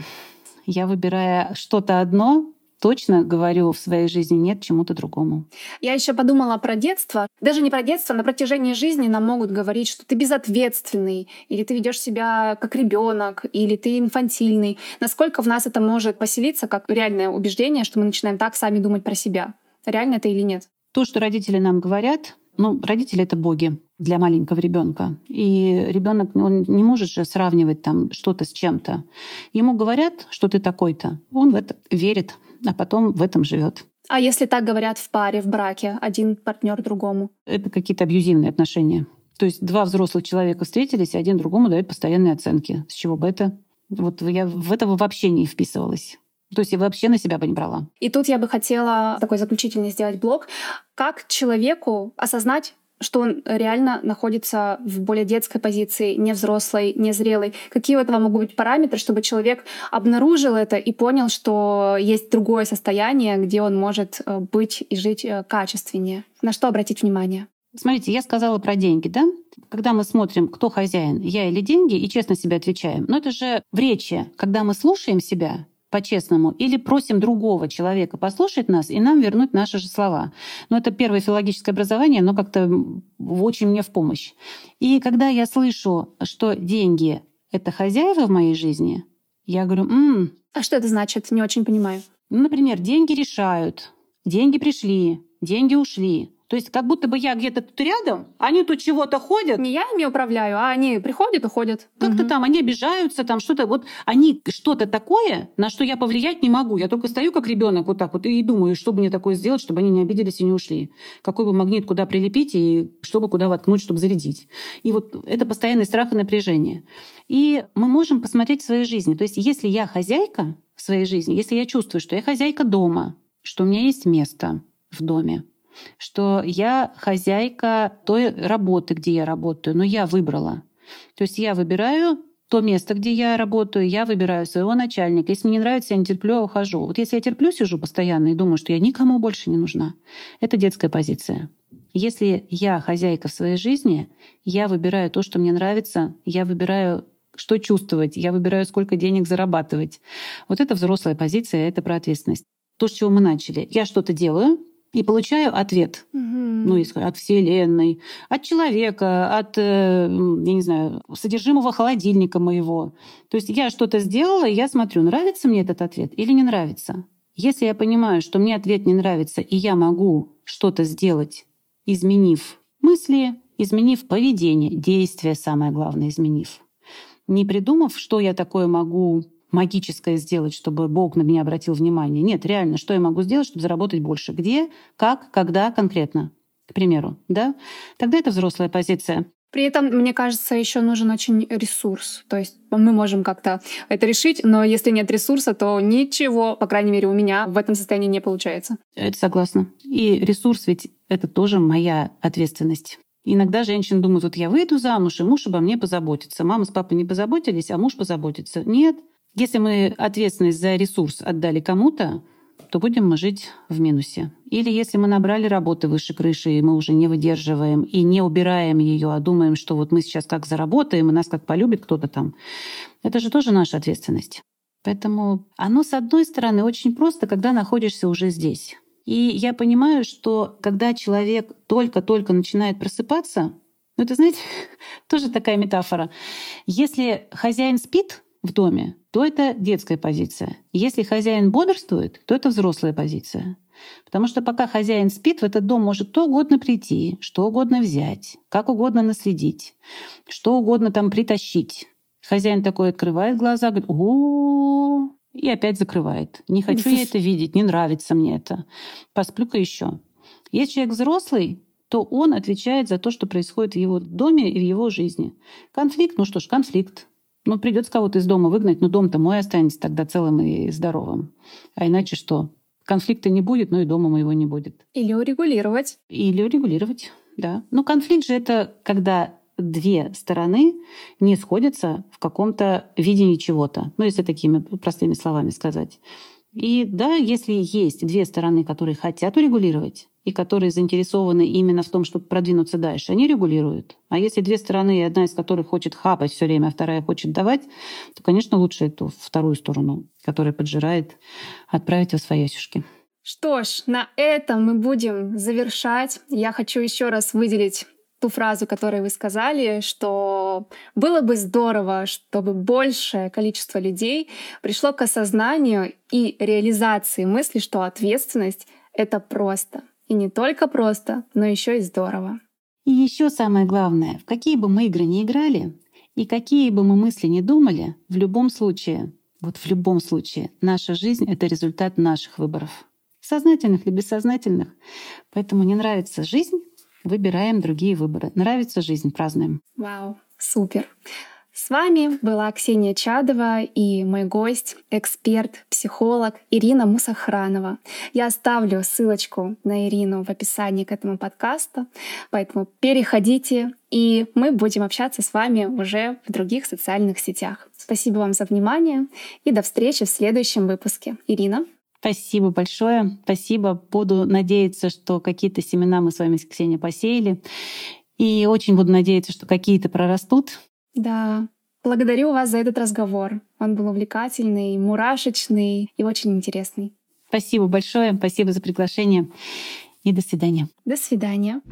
Speaker 1: я, выбирая что-то одно, точно говорю в своей жизни нет чему-то другому.
Speaker 2: Я еще подумала про детство. Даже не про детство, на протяжении жизни нам могут говорить, что ты безответственный, или ты ведешь себя как ребенок, или ты инфантильный. Насколько в нас это может поселиться как реальное убеждение, что мы начинаем так сами думать про себя? Реально это или нет?
Speaker 1: То, что родители нам говорят, ну, родители это боги для маленького ребенка. И ребенок он не может же сравнивать там что-то с чем-то. Ему говорят, что ты такой-то. Он в это верит а потом в этом живет.
Speaker 2: А если так говорят в паре, в браке, один партнер другому?
Speaker 1: Это какие-то абьюзивные отношения. То есть два взрослых человека встретились, и один другому дает постоянные оценки. С чего бы это? Вот я в этого вообще не вписывалась. То есть я вообще на себя бы не брала.
Speaker 2: И тут я бы хотела такой заключительный сделать блок. Как человеку осознать, что он реально находится в более детской позиции, не взрослой, не зрелой. Какие у этого могут быть параметры, чтобы человек обнаружил это и понял, что есть другое состояние, где он может э, быть и жить э, качественнее? На что обратить внимание?
Speaker 1: Смотрите, я сказала про деньги, да? Когда мы смотрим, кто хозяин, я или деньги, и честно себе отвечаем. Но это же в речи, когда мы слушаем себя, по-честному, или просим другого человека послушать нас и нам вернуть наши же слова. Но это первое филологическое образование, но как-то очень мне в помощь. И когда я слышу, что деньги — это хозяева в моей жизни, я говорю, м
Speaker 2: а что это значит? Не очень понимаю.
Speaker 1: Например, деньги решают, деньги пришли, деньги ушли. То есть как будто бы я где-то тут рядом, они тут чего-то ходят.
Speaker 2: Не я ими управляю, а они приходят, уходят.
Speaker 1: Как-то угу. там они обижаются, там что-то. Вот они что-то такое, на что я повлиять не могу. Я только стою как ребенок вот так вот и думаю, что бы мне такое сделать, чтобы они не обиделись и не ушли. Какой бы магнит куда прилепить и чтобы куда воткнуть, чтобы зарядить. И вот это постоянный страх и напряжение. И мы можем посмотреть в своей жизни. То есть если я хозяйка в своей жизни, если я чувствую, что я хозяйка дома, что у меня есть место в доме, что я хозяйка той работы, где я работаю, но я выбрала. То есть я выбираю то место, где я работаю, я выбираю своего начальника. Если мне не нравится, я не терплю, а ухожу. Вот если я терплю, сижу постоянно и думаю, что я никому больше не нужна, это детская позиция. Если я хозяйка в своей жизни, я выбираю то, что мне нравится, я выбираю что чувствовать, я выбираю, сколько денег зарабатывать. Вот это взрослая позиция, это про ответственность. то, с чего мы начали. Я что-то делаю, и получаю ответ.
Speaker 2: Угу.
Speaker 1: Ну, от Вселенной, от человека, от, э, я не знаю, содержимого холодильника моего. То есть я что-то сделала, и я смотрю, нравится мне этот ответ или не нравится. Если я понимаю, что мне ответ не нравится, и я могу что-то сделать, изменив мысли, изменив поведение, действие самое главное, изменив. Не придумав, что я такое могу магическое сделать, чтобы Бог на меня обратил внимание. Нет, реально, что я могу сделать, чтобы заработать больше? Где, как, когда конкретно, к примеру, да? Тогда это взрослая позиция.
Speaker 2: При этом, мне кажется, еще нужен очень ресурс. То есть мы можем как-то это решить, но если нет ресурса, то ничего, по крайней мере, у меня в этом состоянии не получается.
Speaker 1: Это согласна. И ресурс ведь это тоже моя ответственность. Иногда женщины думают, вот я выйду замуж, и муж обо мне позаботится. Мама с папой не позаботились, а муж позаботится. Нет, если мы ответственность за ресурс отдали кому-то, то будем мы жить в минусе. Или если мы набрали работы выше крыши, и мы уже не выдерживаем и не убираем ее, а думаем, что вот мы сейчас как заработаем, и нас как полюбит кто-то там, это же тоже наша ответственность. Поэтому оно, с одной стороны, очень просто, когда находишься уже здесь. И я понимаю, что когда человек только-только начинает просыпаться, ну это, знаете, тоже такая метафора. Если хозяин спит, в доме, то это детская позиция. Если хозяин бодрствует, то это взрослая позиция. Потому что пока хозяин спит, в этот дом может кто угодно прийти, что угодно взять, как угодно наследить, что угодно там притащить. Хозяин такой открывает глаза, говорит, о, и опять закрывает. Не хочу я это видеть, не нравится мне это. Посплю-ка еще. Если человек взрослый, то он отвечает за то, что происходит в его доме и в его жизни. Конфликт, ну что ж, конфликт. Ну, придется кого-то из дома выгнать, но дом-то мой останется тогда целым и здоровым. А иначе что? Конфликта не будет, но и дома моего не будет.
Speaker 2: Или урегулировать.
Speaker 1: Или урегулировать, да. Но конфликт же это когда две стороны не сходятся в каком-то видении чего-то. Ну, если такими простыми словами сказать. И да, если есть две стороны, которые хотят урегулировать, и которые заинтересованы именно в том, чтобы продвинуться дальше, они регулируют. А если две стороны, одна из которых хочет хапать все время, а вторая хочет давать, то, конечно, лучше эту вторую сторону, которая поджирает, отправить во свои осюшки.
Speaker 2: Что ж, на этом мы будем завершать. Я хочу еще раз выделить ту фразу, которую вы сказали, что было бы здорово, чтобы большее количество людей пришло к осознанию и реализации мысли, что ответственность — это просто. И не только просто, но еще и здорово.
Speaker 1: И еще самое главное, в какие бы мы игры ни играли, и какие бы мы мысли ни думали, в любом случае, вот в любом случае, наша жизнь — это результат наших выборов. Сознательных или бессознательных. Поэтому не нравится жизнь, выбираем другие выборы. Нравится жизнь, празднуем.
Speaker 2: Вау, супер. С вами была Ксения Чадова и мой гость, эксперт, психолог Ирина Мусахранова. Я оставлю ссылочку на Ирину в описании к этому подкасту, поэтому переходите, и мы будем общаться с вами уже в других социальных сетях. Спасибо вам за внимание и до встречи в следующем выпуске. Ирина.
Speaker 1: Спасибо большое. Спасибо. Буду надеяться, что какие-то семена мы с вами, Ксения, посеяли. И очень буду надеяться, что какие-то прорастут.
Speaker 2: Да, благодарю вас за этот разговор. Он был увлекательный, мурашечный и очень интересный.
Speaker 1: Спасибо большое, спасибо за приглашение и до свидания.
Speaker 2: До свидания.